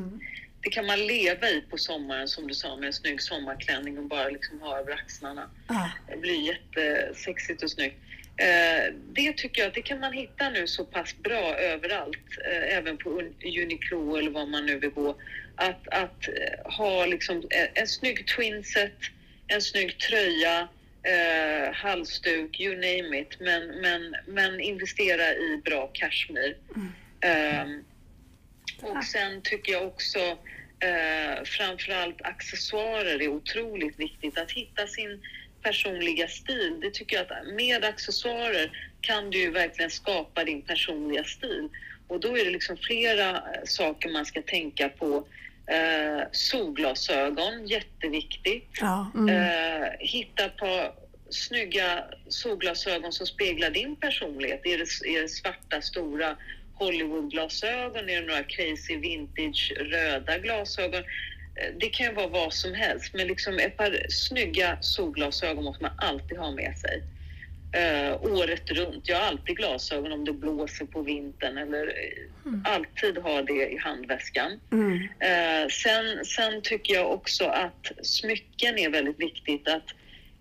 Det kan man leva i på sommaren som du sa med en snygg sommarklänning och bara liksom ha över axlarna. Ah. Det blir jättesexigt och snyggt. Eh, det tycker jag att det kan man hitta nu så pass bra överallt, eh, även på Un- Uniqlo eller vad man nu vill gå. Att, att eh, ha liksom en, en snygg twinset, en snygg tröja, eh, halsduk, you name it. Men, men, men investera i bra kashmir. Ehm, och sen tycker jag också eh, framförallt accessoarer är otroligt viktigt. Att hitta sin personliga stil. Det tycker jag att med accessoarer kan du ju verkligen skapa din personliga stil. Och då är det liksom flera eh, saker man ska tänka på. Eh, solglasögon, jätteviktigt. Ja. Eh, hitta på snygga solglasögon som speglar din personlighet. Är det, är det svarta, stora Hollywoodglasögon? Är det några crazy vintage röda glasögon? Eh, Det kan ju vara vad som helst, men liksom ett par snygga solglasögon måste man alltid ha med sig. Eh, året runt. Jag har alltid glasögon om det blåser på vintern eller eh, alltid ha det i handväskan. Mm. Eh, sen, sen tycker jag också att smycken är väldigt viktigt. Att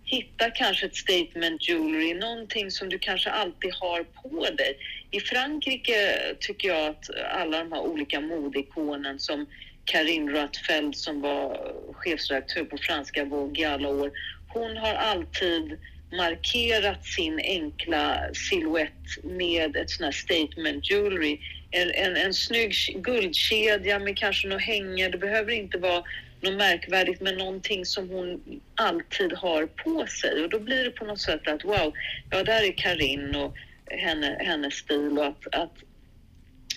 hitta kanske ett statement jewelry, någonting som du kanske alltid har på dig. I Frankrike tycker jag att alla de här olika modeikonen som Karin Roitfeld som var chefsredaktör på franska Vogue i alla år. Hon har alltid markerat sin enkla silhuett med ett sånt här statement jewelry. En, en, en snygg guldkedja med kanske något hänge, Det behöver inte vara något märkvärdigt men någonting som hon alltid har på sig. Och då blir det på något sätt att wow, ja där är Karin och henne, hennes stil och att, att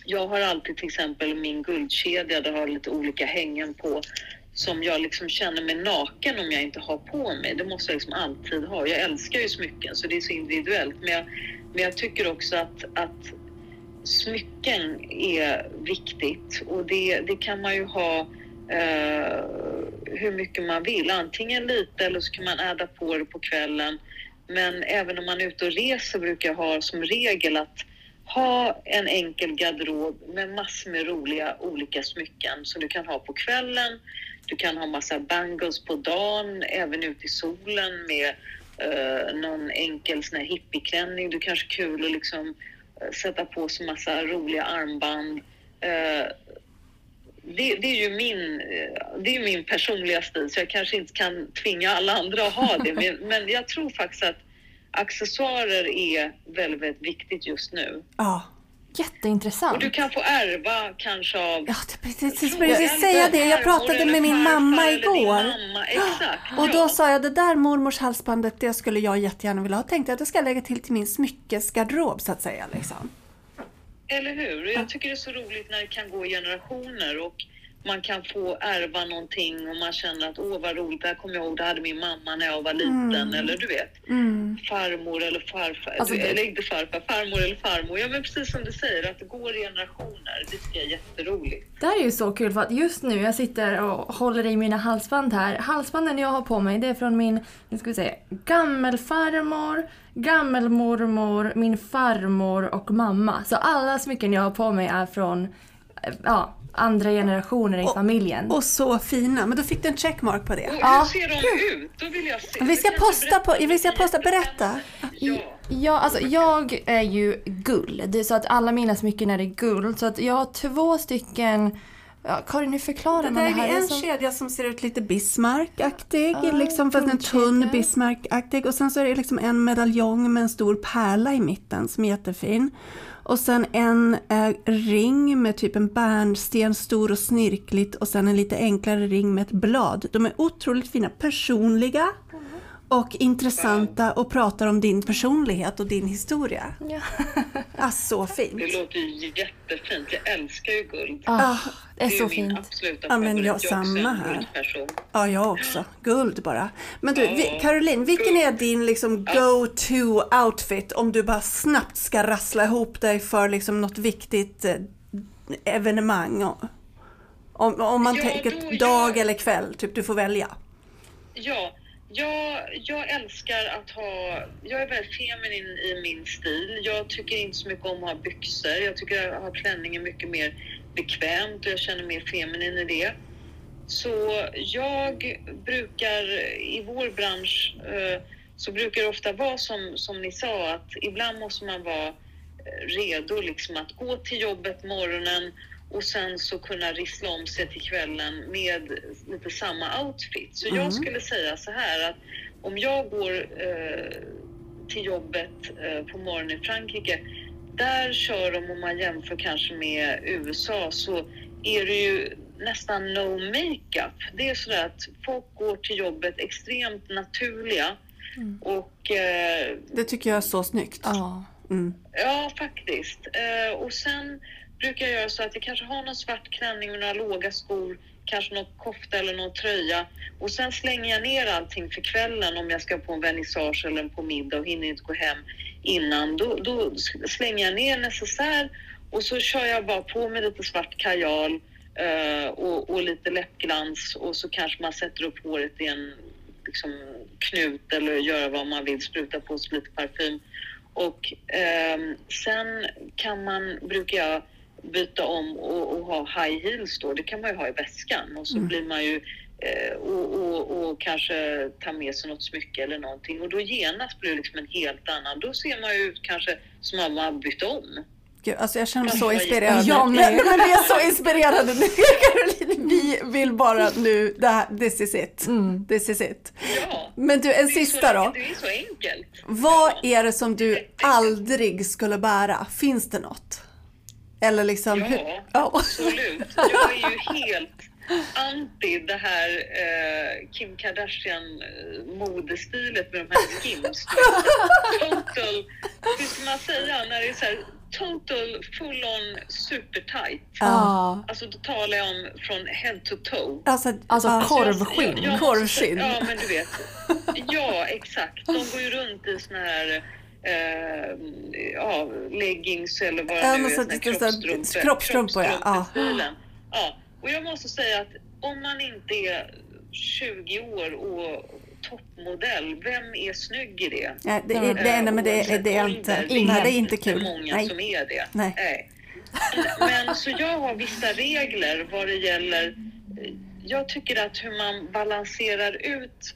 jag har alltid till exempel min guldkedja, Det har lite olika hängen på som jag liksom känner mig naken om jag inte har på mig. Det måste jag liksom alltid ha. Jag älskar ju smycken så det är så individuellt. Men jag, men jag tycker också att, att smycken är viktigt och det, det kan man ju ha eh, hur mycket man vill. Antingen lite eller så kan man äda på det på kvällen. Men även om man är ute och reser brukar jag ha som regel att ha en enkel garderob med massor med roliga olika smycken som du kan ha på kvällen. Du kan ha massa bangles på dagen, även ute i solen med eh, någon enkel sån här hippieklänning. Du kanske kul att liksom eh, sätta på sig massa roliga armband. Eh, det, det är ju min, eh, det är min personliga stil, så jag kanske inte kan tvinga alla andra att ha det. Men, men jag tror faktiskt att accessoarer är väldigt, väldigt viktigt just nu. Ja. Jätteintressant. Och du kan få ärva kanske av Ja, det precis, Fråga precis säga det. Jag pratade med min mamma igår. Mamma. Exakt. Och då ja. sa jag det där mormors halsbandet, det skulle jag jättegärna vilja ha. Tänkte jag det ska jag lägga till till min smyckesgarderob så att säga. Liksom. Eller hur? Och jag tycker det är så roligt när det kan gå i generationer och man kan få ärva någonting och man känner att åh vad roligt, det här kommer jag ihåg, det hade min mamma när jag var liten. Eller du vet, farmor eller farfar, Alltså, det- eller inte farfar, farmor eller farmor. Ja men precis som du säger, att det går i generationer. Det tycker jag är jätteroligt. Det här är ju så kul för att just nu jag sitter och håller i mina halsband här. Halsbanden jag har på mig det är från min, nu ska vi se, gammelfarmor, gammelmormor, min farmor och mamma. Så alla smycken jag har på mig är från eh, ja, andra generationer i familjen. Och så fina, men då fick du en checkmark på det. Och Ja. hur ser de ut? Då vill jag se. Vi ska posta på, vi ska posta, berätta. Ja. Ja, alltså jag är ju guld. Det är så att alla mina smycken är i guld. Så att jag har två stycken... Ja, Karin, hur förklarar Det man det här? är en som- kedja som ser ut lite Bismarck-aktig, Ja, liksom, fast en tunn Bismarck-aktig. Och sen så är det liksom en medaljong med en stor pärla i mitten som är jättefin. Och sen en eh, ring med typ en bärnsten, stor och snirkligt och sen en lite enklare ring med ett blad. De är otroligt fina, personliga och intressanta och pratar om din personlighet och din historia. Ja. Ah, så Det fint! låter ju jättefint. Jag älskar ju guld. Ah, det är Det är så fint. absoluta Ja, men jag en samma här. guldperson. Ja, jag också. Guld bara. Men du, vi, Caroline, vilken är din liksom go-to outfit om du bara snabbt ska rassla ihop dig för liksom något viktigt eh, evenemang? Om, om man Ja, tänker dag jag- eller kväll, typ du får välja. Ja, jag, jag älskar att ha... Jag är väldigt feminin i min stil. Jag tycker inte så mycket om att ha byxor. Jag tycker att ha klänning är mycket mer bekvämt och jag känner mer feminin i det. Så jag brukar, i vår bransch, eh, så brukar det ofta vara som, som ni sa, att ibland måste man vara eh, redo liksom att gå till jobbet morgonen och sen så kunna rissla om sig till kvällen med lite samma outfit. Så jag skulle säga så här att om jag går eh, till jobbet eh, på morgonen i Frankrike, där kör de, om man jämför kanske med USA, så är det ju nästan no makeup. Det är sådär att folk går till jobbet extremt naturliga och eh, Det tycker jag är så snyggt. Ja. Mm. Ja, faktiskt. Eh, och sen brukar jag göra så att jag kanske har någon svart klänning med några låga skor, kanske någon kofta eller någon tröja. Och sen slänger jag ner allting för kvällen om jag ska på en vernissage eller på middag och hinner inte gå hem innan. Då, då slänger jag ner necessär och så kör jag bara på med lite svart kajal eh, och, och lite läppglans och så kanske man sätter upp håret i en liksom, knut eller gör vad man vill, spruta på sig lite parfym. Och eh, sen kan man, brukar jag byta om och, och ha high heels då. Det kan man ju ha i väskan och så blir man ju eh, och, och, och kanske ta med sig något smycke eller någonting och då genast blir det liksom en helt annan. Då ser man ju ut kanske som om man har bytt om. Gud, alltså jag känner mig så Ja, inspirerad. med. Men, men vi är så inspirerade nu Caroline. Vi vill bara nu, det här, this is it. This is it. Ja, Men du, en sista så, då. Det är så enkelt. Vad är det som du aldrig skulle bära? Finns det något? Eller liksom... Ja, Ja. absolut. Jag är ju helt anti det här eh, Kim Kardashian eh, modestilet med de här skims. Total, hur ska man säga, när det är så här total full on super tight. Ja. Alltså då talar jag om från head to toe. Alltså, Alltså ja. korvskinn. Korvskinn. Ja, men du vet. Ja, exakt. De går ju runt i såna här eh, ja, leggings eller vad Ja, det nu är. det- det- kroppstrumpor. kroppstrumpor, ja. Ja. Ja. Och jag måste säga att om man inte är 20 år och toppmodell. Vem är snygg i det? Nej, det är, det är, nej, men det är, det är inte, Ingen. nej, det är inte kul. många Nej. som är det. Nej. Men så jag har vissa regler vad det gäller. Jag tycker att hur man balanserar ut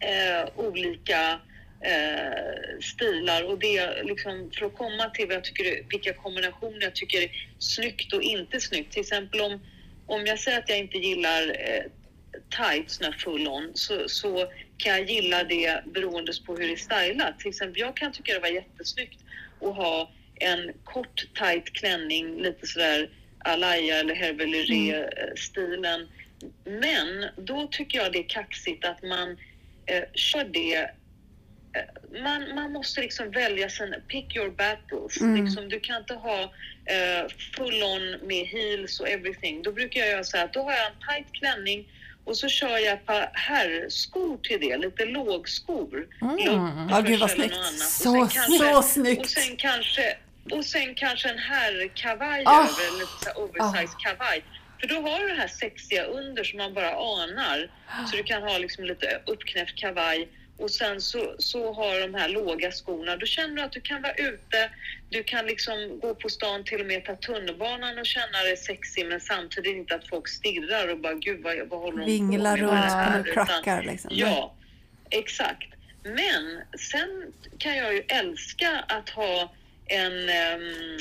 eh, olika eh, stilar och det liksom för att komma till vad jag tycker, vilka kombinationer jag tycker är snyggt och inte snyggt. Till exempel om, om jag säger att jag inte gillar eh, tights när full on så, så kan jag gilla det beroende på hur det är stylat. Till exempel jag kan tycka det var jättesnyggt att ha en kort tight klänning lite sådär Alaya eller Hervé stilen. Men då tycker jag det är kaxigt att man eh, kör det eh, man, man måste liksom välja sin, pick your battles. Liksom, du kan inte ha eh, full on med heels och everything. Då brukar jag göra så här att då har jag en tight klänning och så kör jag ett par herrskor till det, lite lågskor. Mm. Ja, gud vad snyggt. Så- så snyggt. Och sen kanske, och sen kanske en herrkavaj Ah. över, en lite oversized kavaj. För då har du det här sexiga under som man bara anar. Så du kan ha liksom lite uppknäppt kavaj och sen så, så har de här låga skorna. Då känner du att du kan vara ute, du kan liksom gå på stan, till och med ta tunnelbanan och känna dig sexig men samtidigt inte att folk stirrar och bara gud vad, vad håller de Vinglar på med? Det runt här?" på några Utan- klackar liksom. Ja, exakt. Men sen kan jag ju älska att ha en em,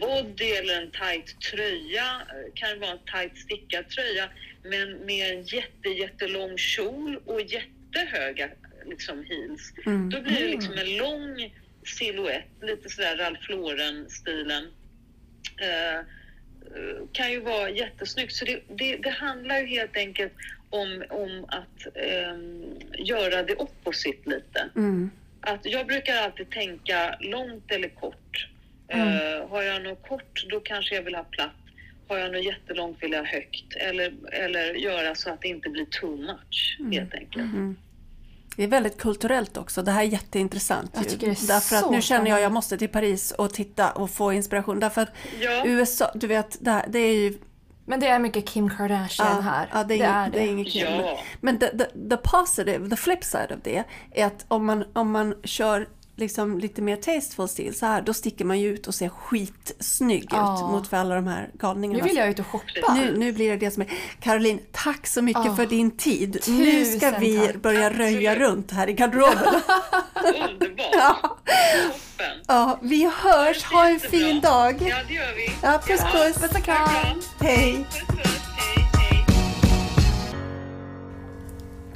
body eller en tight tröja, kan vara en tight stickad tröja, men med en jätte, jättelång kjol och jättehöga liksom heels. Mm. Då blir det liksom en lång silhuett, lite sådär Ralph Lauren-stilen. Eh, eh, kan ju vara jättesnyggt. Så det, det, det handlar ju helt enkelt om, om att ehm, göra det opposite lite. Mm. Att jag brukar alltid tänka långt eller kort. Mm. Eh, har jag något kort, då kanske jag vill ha platt. Har jag något jättelångt vill jag ha högt. Eller, eller göra så att det inte blir too much, Mm. helt enkelt. Det är väldigt kulturellt också. Det här är jätteintressant. Jag ju. tycker det är Därför att så nu känner jag spännande. jag måste till Paris och titta och få inspiration. Därför att Ja. USA, du vet, det, här, det är ju... Men det är mycket Kim Kardashian här. ja, det, är, det är inget kul. Ja. Men the, the, the positive, the flip side av det, är att om man, om man kör liksom lite mer tasteful stil så här, då sticker man ju ut och ser skitsnygg Ja. ut mot för alla de här galningarna. Nu vill jag ut och shoppa. Nu, nu blir det det som är... Caroline, tack så mycket Ja. för din tid. Nu ska Tusen vi tack. börja röja runt här i garderoben. Underbart! Ja. Toppen! ja, vi hörs. Ha en fin dag. Ja, det gör vi. Ja, puss puss. Puss och kram. Hej. Puss, puss. Hej,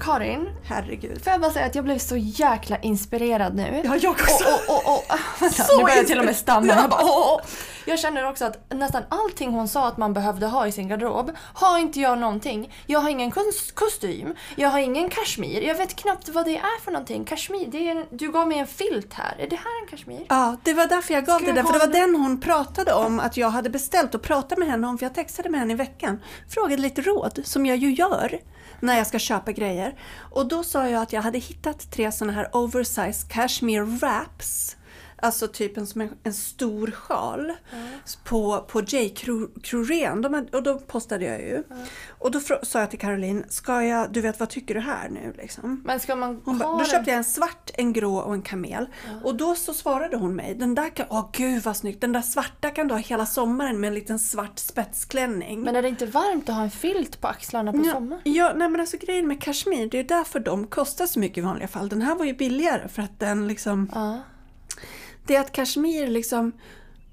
Karin, Herregud. får jag bara säga att jag blev så jäkla inspirerad nu. Ja, jag också. Och, och, och, och, vänta, Så nu börjar jag till och med stamma. Ja. Jag, bara, åh, åh. Jag känner också att nästan allting hon sa att man behövde ha i sin garderob har inte jag någonting. Jag har ingen kos- kostym, jag har ingen kashmir, jag vet knappt vad det är för någonting. Kashmir, det är en, du gav mig en filt här. Är det här en kashmir? Ja, det var därför jag gav Ska det där. jag För det var den hon pratade om att jag hade beställt och pratat med henne om. För jag textade med henne i veckan. Frågade lite råd, som jag ju gör när jag ska köpa grejer. Och då sa jag att jag hade hittat tre sådana här oversized cashmere wraps. Alltså typ en, som en, en stor sjal på, på J. Cru- Crurén. De Och då postade jag ju. Och då sa jag till Caroline, ska jag, du vet vad tycker du här nu liksom? Men ska man Hon ha då köpte jag en svart, en grå och en kamel. Och då så svarade hon mig, den där kan, åh gud vad snyggt, den där svarta kan du ha hela sommaren med en liten svart spetsklänning. Men är det inte varmt att ha en filt på axlarna på ja, sommaren? ja, nej men alltså grejen med kashmir, det är därför de kostar så mycket i vanliga fall. Den här var ju billigare för att den liksom. Det är att kashmir liksom,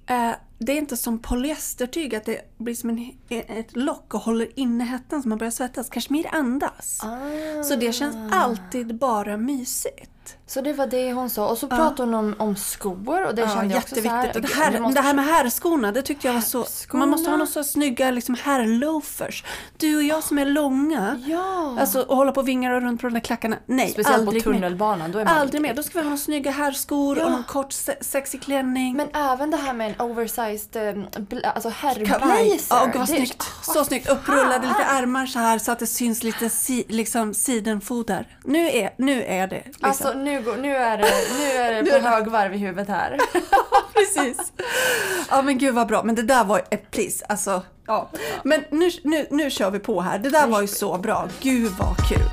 eh, det är inte som polyestertyg att det blir som en, ett lock och håller inne hettan så man börjar svettas. Kashmir andas. Ah. Så det känns alltid bara mysigt. Så det var det hon sa. Och så pratade hon om, om skor och det Ja, kände jag också så här. jätteviktigt. Och det, "Gud, här, måste det här med herrskorna, det tyckte jag var så... Herrskorna. Man måste ha några så snygga liksom, herrloafers. Du och jag som är långa, Ja. alltså och hålla på och vinga runt på de där klackarna. Nej, Speciellt på aldrig mer. tunnelbanan. Då är man Aldrig mer. Då ska vi ha några snygga herrskor Ja. och någon kort se- sexig klänning. Men även det här med en oversized eh, alltså herrblazer. Ja, gud vad Det- snyggt. Så snyggt. Upprullade lite ärmar så här så att det syns lite si, liksom sidenfoder. Nu är, nu är det liksom. Alltså nu, går, nu är det, nu är det på högvarv i huvudet här. Precis. Ja men gud vad bra. Men det där var ett please. Alltså, ja. Men nu, nu, nu kör vi på här. Det där var ju så bra. Gud vad kul.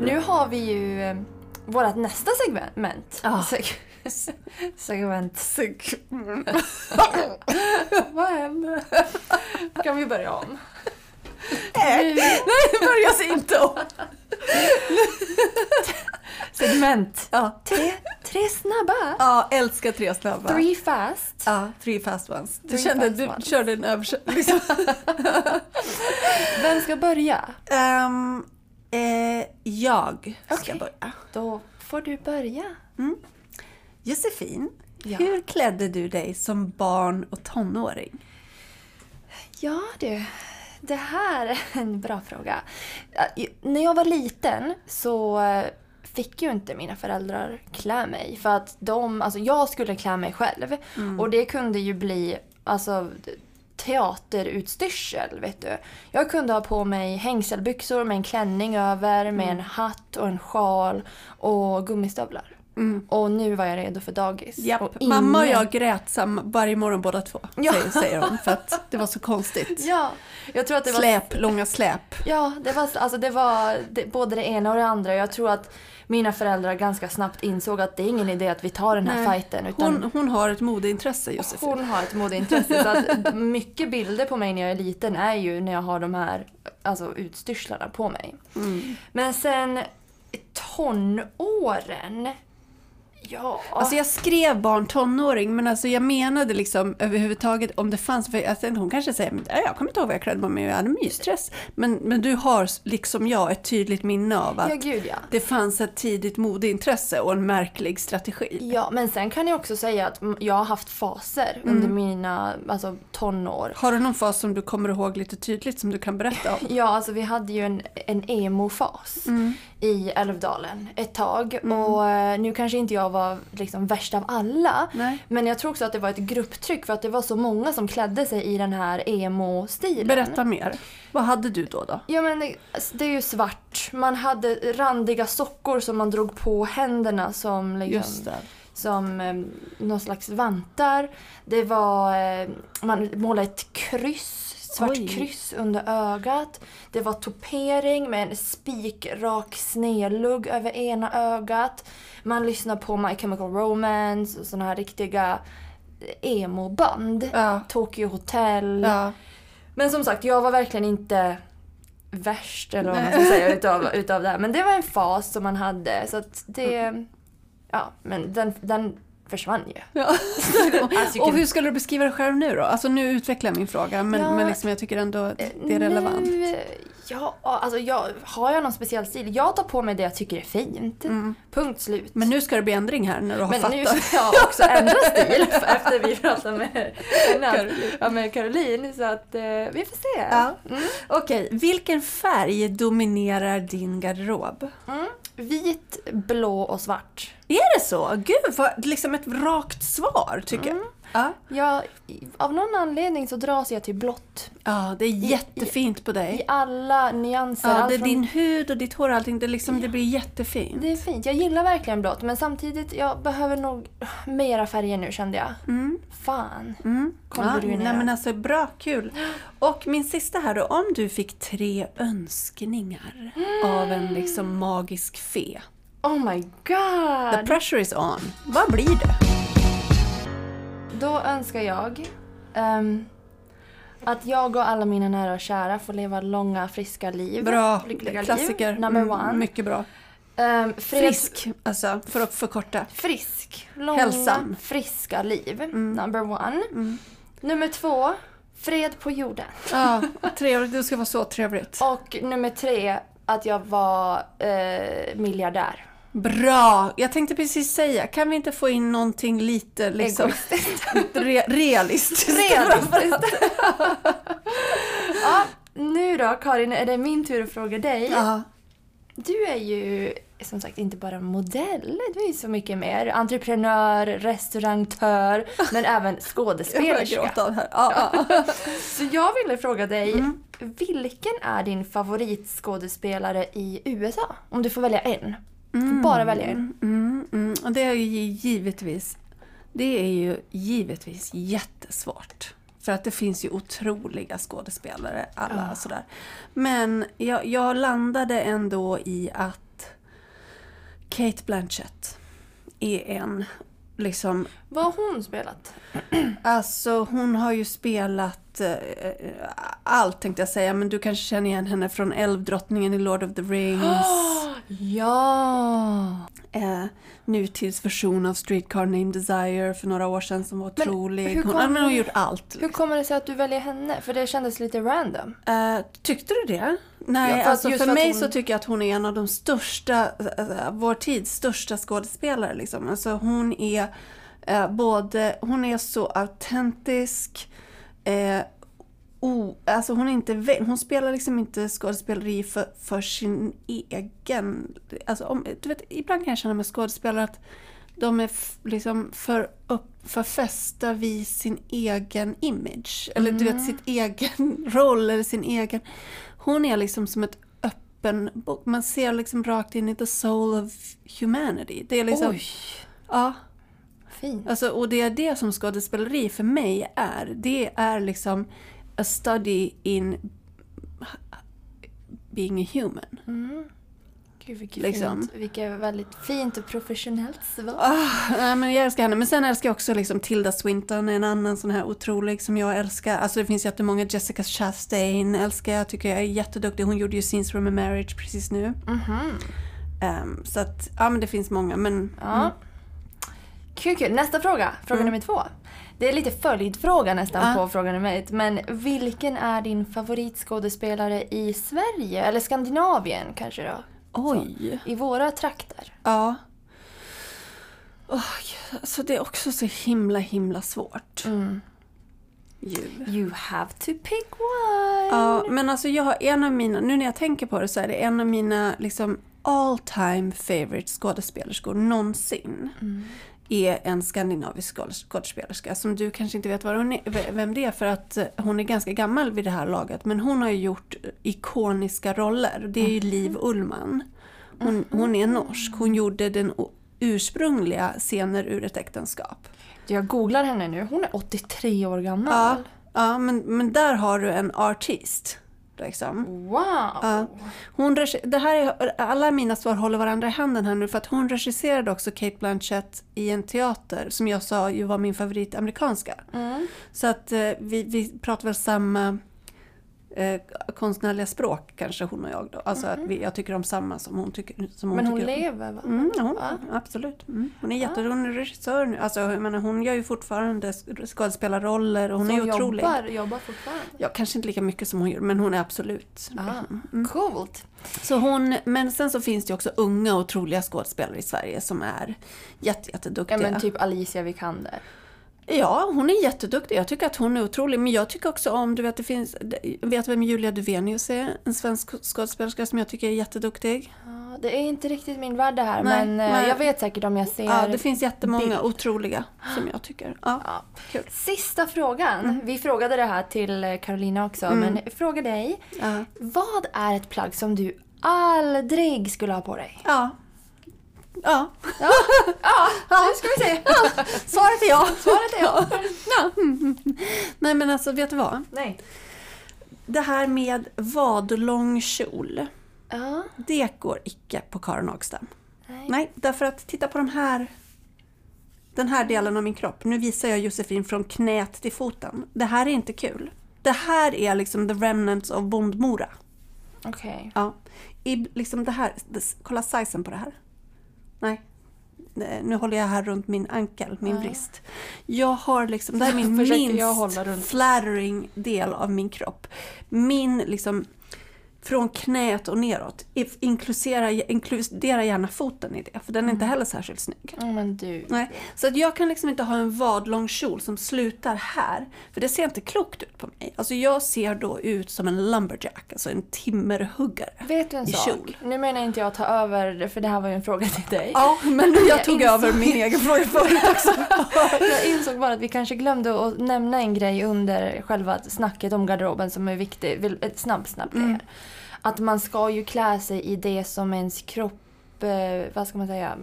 Nu har vi ju eh, vårt nästa segment. Ja. Seg- segment. Vad hände? Kan vi börja om? Nej, nej, börja sig inte om. Segment. Ja. Tre, tre snabba. ja, älskar tre snabba. Three fast. Ja, three fast ones. Du Three kände du ones. körde en översättning. Liksom. Vem ska börja? Ehm, eh, jag ska Okej. börja. Då får du börja. Josefin, Ja. hur klädde du dig som barn och tonåring? Ja du, det här är en bra fråga. När jag var liten så eh, fick ju inte mina föräldrar klä mig. För att de, alltså jag skulle klä mig själv. Och det kunde ju bli alltså, teaterutstyrsel, vet du. Jag kunde ha på mig hängselbyxor med en klänning över, med en hatt och en sjal och gummistövlar. Och nu var jag redo för dagis. Japp, Och Mamma och ingen- jag grät sam- varje morgon båda två, Ja. säger, säger hon. För att det var så konstigt. Ja, jag tror att det var Släp, långa släp. Ja, det var, alltså det var det, både det ena och det andra. Jag tror att mina föräldrar ganska snabbt insåg att det är ingen idé att vi tar den här Nej. fighten. Utan Hon, hon har ett modeintresse, Josefin. hon har ett modeintresse. Så att mycket bilder på mig när jag är liten är ju när jag har de här alltså, utstyrslarna på mig. Mm. Men sen tonåren. Ja. Alltså jag skrev barn tonåring, men alltså jag menade liksom överhuvudtaget om det fanns, för jag tänkte, hon kanske säger "Men, jag kommer inte ihåg vad jag klädde mig med, jag hade mysdress. Men, men du har liksom jag ett tydligt minne av att ja, gud ja. det fanns ett tidigt modeintresse och en märklig strategi. Ja, men sen kan jag också säga att mm, jag har haft faser under mina alltså, tonår. Har du någon fas som du kommer ihåg lite tydligt som du kan berätta om? Ja, alltså vi hade ju en, en emo-fas i Älvdalen ett tag. Och eh, nu kanske inte jag var liksom värst av alla. Nej. Men jag tror också att det var ett grupptryck för att det var så många som klädde sig i den här emo-stilen. Berätta mer. Vad hade du då? då? Ja men det, det är ju svart. Man hade randiga sockor som man drog på händerna som liksom, som eh, någon slags vantar. Det var, eh, man målade ett kryss, svart Oj. kryss under ögat. Det var topering med en spikrak snedlugg över ena ögat. Man lyssnade på My Chemical Romance och såna här riktiga emo-band. Ja. Tokyo Hotel. Ja. Men som sagt, jag var verkligen inte värst eller vad man ska säga utav, utav det här. Men det var en fas som man hade. Så att det... Ja, men den, den försvann ju. Ja. Alltså, och hur skulle du beskriva dig själv nu då? Alltså nu utvecklar jag min fråga, men, Ja. men liksom jag tycker ändå att det är relevant. Nu, ja, alltså jag, har jag någon speciell stil? Jag tar på mig det jag tycker är fint. Punkt slut. Mm. Men nu ska det bli ändring här när du har Men fattat. nu ska jag också ändra stil efter vi pratade med, med, Caroline. ja, med Caroline. Så att eh, vi får se. Ja. Mm. Okej, vilken färg dominerar din garderob? Mm. Vit, blå och svart. Är det så? Gud, vad, liksom ett rakt svar tycker Mm. jag. Ja. Jag, av någon anledning så dras jag till blått. ja, det är jättefint på I dig. alla nyanser. Ja, det är från- din hud och ditt hår och allting, det, liksom, det blir jättefint. det är fint. Jag gillar verkligen blått men samtidigt, jag behöver nog mera färger nu kände jag. Mm. Fan. Mm. Kommer du ner? nej men alltså bra, kul. Och min sista här då, om du fick tre önskningar av en liksom magisk fe. Oh my The god! pressure is on. Vad blir det? Då önskar jag ehm, att jag och alla mina nära och kära får leva långa, friska liv. Bra, Lyckliga klassiker. liv. Number Mm, one. Mycket bra. Fred- Frisk, alltså för att förkorta. Frisk. Långa, Hälsan. friska liv. Mm. Number one. Nummer två, fred på jorden. Ja, trevligt. Det ska vara så trevligt. Och nummer tre, att jag var eh, miljardär. Bra! Jag tänkte precis säga, kan vi inte få in någonting lite liksom re- realistiskt? Realistiskt. ja, nu då Karin, är det min tur att fråga dig. Ja. Du är ju som sagt inte bara modell, du är ju så mycket mer. Entreprenör, restaurantör, men även Jag skådespelerska. det här. Ja. Så jag ville fråga dig, vilken är din favoritskådespelare i USA? Om du får välja en. Får bara välja en. Mm, mm. Och det är ju givetvis, det är ju givetvis jättesvårt. För att det finns ju otroliga skådespelare, alla sådär. Men jag, jag landade ändå i att Kate Blanchett är en liksom Vad har hon spelat? Alltså hon har ju spelat eh, allt tänkte jag säga, men du kanske känner igen henne från Älvdrottningen i Lord of the Rings. Ja! eh, nutidsversion av Streetcar Named Desire för några år sedan som var Men otrolig. hur Hon, men hon har gjort allt. Hur kommer det sig att du väljer henne? För det kändes lite random. Eh, tyckte du det? Nej, Ja, för alltså för mig hon- så tycker jag att hon är en av de största, uh, vår tids största skådespelare. Liksom. Alltså hon är eh, både, hon är så autentisk, eh, o, alltså hon, är inte, hon spelar liksom inte skådespeleri för, för sin egen... Alltså om, du vet, ibland kan jag känna med skådespelare att de är liksom för, upp, för fästa vid sin egen image. Eller du vet, sitt egen roll eller sin egen... Hon är liksom som ett öppen bok. Man ser liksom rakt in i the soul of humanity. Det är liksom... Oj, Ja, fint. Alltså, och det är det som skådespeleri för mig är. Det är liksom a study in being a human. Gud, vilket, liksom. fint, vilket väldigt fint och professionellt svar. Ah, nej, men jag älskar henne. Men sen älskar jag också liksom Tilda Swinton, en annan sån här otrolig som jag älskar. Alltså det finns jättemånga. Jessica Chastain älskar jag, tycker jag är jätteduktig. Hon gjorde ju Scenes from a Marriage precis nu. Ehm, så att, ja men det finns många. Men Ja. mm, Kul, kul. Nästa fråga, fråga nummer två. Det är lite följdfråga nästan Ja. på fråga nummer ett. Men vilken är din favoritskådespelare i Sverige? Eller Skandinavien kanske då? oj. I våra trakter? Ja. Oh, alltså det är också så himla himla svårt. Ju. You have to pick one! Ja, men alltså jag har en av mina, nu när jag tänker på det så är det en av mina liksom all time favorite skådespelerskor någonsin. Är en skandinavisk skådes- skådespelerska som du kanske inte vet är, vem det är för att eh, hon är ganska gammal vid det här laget. Men hon har ju gjort ikoniska roller. Det är ju Liv Ullmann. Hon, hon är norsk. Hon gjorde den ursprungliga Scener ur ett äktenskap. Jag googlar henne nu. Hon är 83 år gammal. Ja, ja men, men där har du en artist. Liksom. Wow! Ja. Hon det här är, alla mina svar håller varandra i handen här nu för att hon regisserade också Kate Blanchett i en teater som jag sa ju var min favorit amerikanska. Mm. Så att eh, vi, vi pratar väl samma eh, konstnärliga språk kanske hon och jag då. Alltså att vi, jag tycker om samma som hon tycker som hon Men hon tycker lever va? Mm, ja, hon, Va? absolut. Mm. Hon är jätte, hon är regissör nu. Alltså, jag menar, hon gör ju fortfarande skådespelarroller och hon Så är ju otrolig. jobbar, jobbar fortfarande? Ja, kanske inte lika mycket som hon gör, men hon är absolut. Ah, Coolt! Så hon, men sen så finns det ju också unga otroliga skådespelare i Sverige som är jätte, Ja jätteduktiga. men typ Alicia Vikander. Ja, hon är jätteduktig. Jag tycker att hon är otrolig. Men jag tycker också om, du vet, det finns, vet vem Julia Duvenius är? En svensk skådespelerska som jag tycker är jätteduktig. Ja, det är inte riktigt min värld det här Nej, men eh, nej. jag vet säkert om jag ser Ja, det finns jättemånga bild. otroliga som jag tycker. Ja. Ja. Kul. Sista frågan. Mm. Vi frågade det här till eh, Carolina också, men jag frågar dig. Ja. Vad är ett plagg som du aldrig skulle ha på dig? Ja. Ja. Ja, ja nu ska vi se. Svaret är ja. Svaret är ja. ja. Nej men alltså, vet du vad? Nej. Det här med vadlång kjol. Ja. Det går icke på Karin Agstam. Nej. Nej, därför att titta på de här den här delen av min kropp. Nu visar jag Josefin från knät till foten. Det här är inte kul. Det här är liksom the remnants of Bondmora. Okej. Ja. I liksom det här, det, kolla sizen på det här. Nej. Eh, Nu håller jag här runt min ankel, min vrist. Jag har liksom, det här är min minst flattering del av min kropp. Min liksom, från knät och neråt, inkludera, inkludera gärna foten i det, för den är inte heller särskilt snygg. Du. Nej, så att jag kan liksom inte ha en vadlång kjol som slutar här. För det ser inte klokt ut på mig. Alltså jag ser då ut som en lumberjack, alltså en timmerhuggare. Vet du en I sak? kjol. Nu menar inte jag att ta över, för det här var ju en fråga till dig. Ja, men jag tog insåg- över min egen fråga förut också. Jag insåg bara att vi kanske glömde att nämna en grej under själva snacket om garderoben som är viktig. Ett snabb, snabb grej Mm. Att man ska ju klä sig i det som ens kropp eh, vad ska man säga,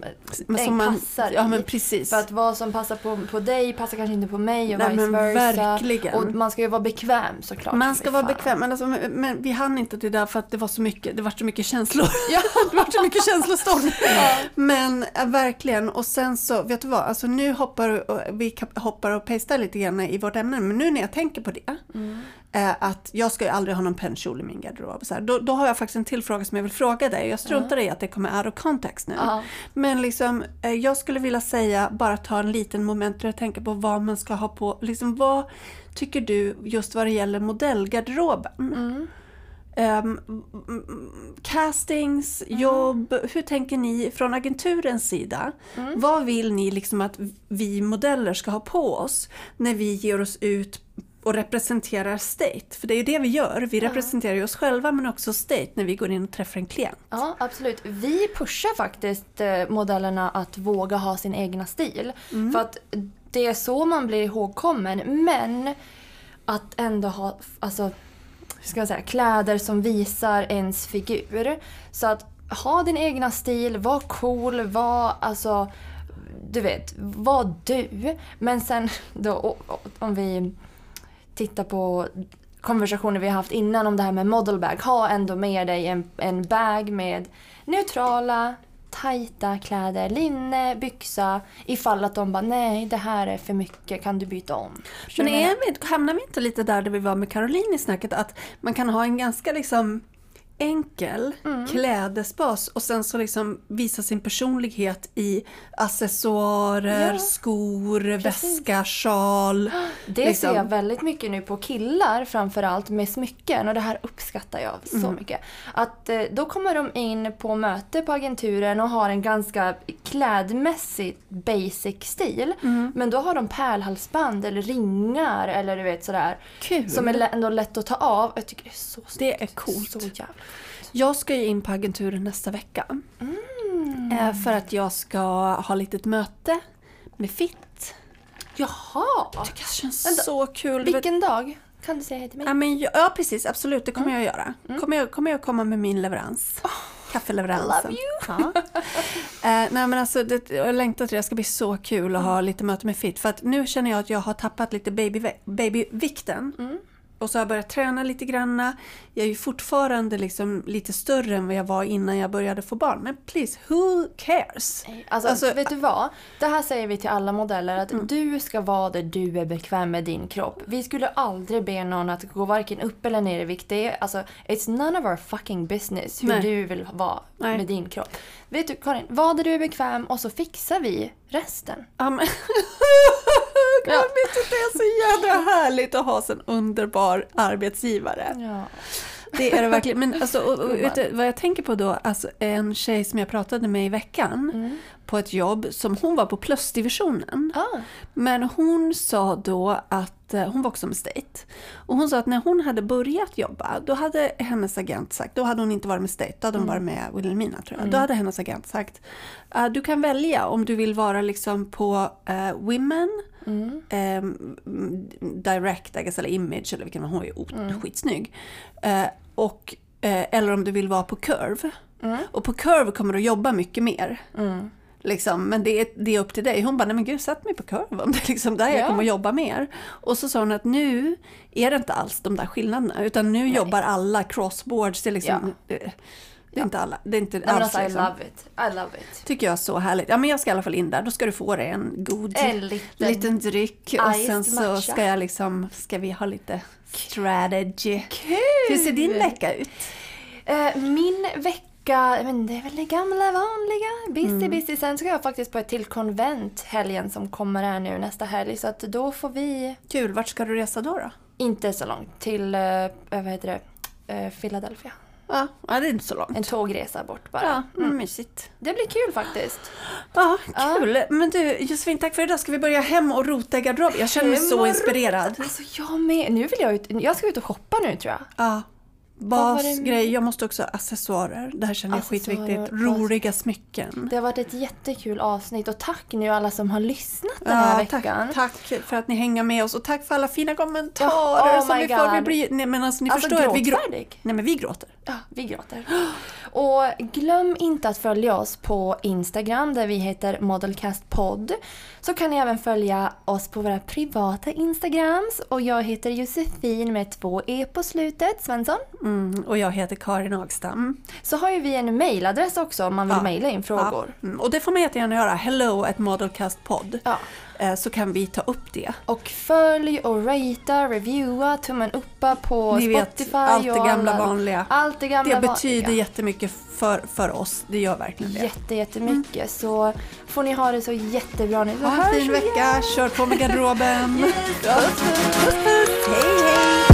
Men en som man- passar ja, men precis. För att vad som passar på, på dig passar kanske inte på mig och Nej, vice versa. verkligen. Och man ska ju vara bekväm såklart. Man ska vara bekväm, men, alltså, men, men vi hann inte det där för att det var så mycket, det var så mycket känslor. Ja. det var så mycket känslostorm. Men äh, verkligen, och sen så, vet du vad, alltså nu hoppar vi hoppar och pastar lite grann i vårt ämne, men nu när jag tänker på det, Mm. Eh, att jag ska ju aldrig ha någon pennkjol i min garderob, så här, då, då har jag faktiskt en till fråga som jag vill fråga dig. Jag struntar i att det kommer out of context nu. Ja. Men liksom, eh, jag skulle vilja säga, bara ta en liten moment där jag tänker på vad man ska ha på, liksom vad tycker du just vad det gäller modellgarderoben? Mm. Mm, castings, jobb, hur tänker ni från agenturens sida? Mm. Vad vill ni liksom att vi modeller ska ha på oss när vi ger oss ut och representerar State? För det är ju det vi gör, vi representerar ju oss själva men också State när vi går in och träffar en klient. Ja, absolut. Vi pushar faktiskt eh, modellerna att våga ha sin egna stil. Mm. För att det är så man blir ihågkommen. Men att ändå ha alltså, ska jag säga, kläder som visar ens figur. Så att ha din egna stil, var cool, var alltså du vet, var du. Men sen då om vi tittar på konversationer vi har haft innan om det här med modelbag. Ha ändå med dig en, en bag med neutrala, tajta kläder, linne, byxa. Ifall att de bara nej det här är för mycket, kan du byta om? Men är vi, hamnar vi inte lite där, där vi var med Caroline i snacket, att man kan ha en ganska liksom enkel Mm. klädesbas och sen så liksom visa sin personlighet i accessoarer, Ja, skor, väska, sjal. Det liksom. ser jag väldigt mycket nu på killar framförallt med smycken och det här uppskattar jag så Mm. mycket. Att eh, då kommer de in på möte på agenturen och har en ganska klädmässigt basic stil. Mm. Men då har de pärlhalsband eller ringar eller du vet sådär. Kul. Som är ändå lätt att ta av. Jag tycker det är så snyggt. Det är coolt. Så jävla Jag ska ju in på agenturen nästa vecka. Mm. Eh, För att jag ska ha lite ett möte med Fitt. Jaha! Det känns Vänta, så kul. Vilken dag? Kan du säga hej till mig? Ja, men, jag- ja precis, absolut. Det kommer Mm. jag göra. Kommer, jag, kommer jag komma med min leverans. Kaffeleveransen. I love Ja. eh, nej men alltså, det, jag längtar till det. Det ska bli så kul att Mm. ha lite möte med Fit. För att nu känner jag att jag har tappat lite baby, babyvikten. Mm. Och så har jag börjat träna lite granna. Jag är ju fortfarande liksom lite större än vad jag var innan jag började få barn. Men please, who cares? Alltså, Alltså- vet du vad? Det här säger vi till alla modeller att Mm. du ska vara där du är bekväm med din kropp. Vi skulle aldrig be någon att gå varken upp eller ner i vikt. Det är, alltså, it's none of our fucking business hur Nej. du vill vara Nej. med din kropp. Vet du Karin, var där du är bekväm och så fixar vi resten. Ja, men... Ja. Inte, det är så jävla härligt att ha en underbar arbetsgivare. Ja. Det är det verkligen. Men alltså, och, och, vet du, vad jag tänker på då? Alltså, en tjej som jag pratade med i veckan Mm. på ett jobb som hon var på plusdivisionen. Ah. Men hon sa då att, eh, hon var också med State, och hon sa att när hon hade börjat jobba, då hade hennes agent sagt, då hade hon inte varit med State, då hade hon varit med Wilhelmina tror jag. Då hade hennes agent sagt, eh, du kan välja om du vill vara liksom på eh, Women, ehm, Direct, I guess, eller Image, eller vilken, hon var ju o- skitsnygg. Eh, och, eh, eller om du vill vara på Curve. Och på Curve kommer du jobba mycket mer. Liksom, men det är, det är upp till dig. Hon bara, nej men gud, sätt mig på kurv om det är liksom där jag Ja. kommer att jobba mer. Och så sa hon att nu är det inte alls de där skillnaderna, utan nu jobbar alla crossboards. Det är liksom, det, det är inte alla, det är inte Nej, alls alltså, I liksom. love it. I love it. Tycker jag är så härligt. Ja men jag ska i alla fall in där, då ska du få dig en god En liten liten dryck. Och sen så matcha. ska jag liksom, ska vi ha lite strategy. Kul! Hur ser din vecka ut? Eh, min vecka, men det är väl det gamla vanliga. Busy, Mm. busy. Sen ska jag faktiskt på ett till konvent helgen som kommer här nu nästa helg. Så att då får vi, Kul, vart ska du resa då? då? inte så långt, till eh, vad heter det, eh, Philadelphia. Ja, ja, det är inte så långt. En tågresa bort bara. Ja, mm. mysigt. Det blir kul faktiskt. Ja, kul. Men du Josefin, tack för idag. Ska vi börja hem och rota i garderoben? Jag känner mig så inspirerad. Alltså jag med. Nu vill jag ut, jag ska ut och shoppa nu tror jag. Ja. Basgrej. Jag måste också ha accessoarer. Det här känner jag skitviktigt. Roliga smycken. Det har varit ett jättekul avsnitt och tack nu alla som har lyssnat den här Ja, tack, veckan. tack för att ni hänger med oss och tack för alla fina kommentarer Ja, oh som vi får. Vi blir, nej, men alltså, ni Alltså förstår att vi, grå- nej, men vi gråter. Ja, vi gråter. Och glöm inte att följa oss på Instagram där vi heter Modelcastpodd. Så kan ni även följa oss på våra privata Instagrams. Och jag heter Josefin med två E på slutet. Svensson. Mm, och jag heter Karin Agstam. Så har ju vi en mailadress också om man vill Ja. mejla in frågor. Ja, mm, och det får man jättegärna göra. Hello at Modelcastpodd. Ja. Eh, Så kan vi ta upp det. Och följ och ratea, reviewa, tummen uppa på Ni vet, Spotify. allt det gamla alla- vanliga. Allt det gamla Det betyder vanliga. jättemycket för, för oss. Det gör verkligen det. Jätte, jättemycket. Så får ni ha det så jättebra nu. Ha en fin vi igen. vecka. Kör på med garderoben. Puss. Puss, puss. Hej, hej.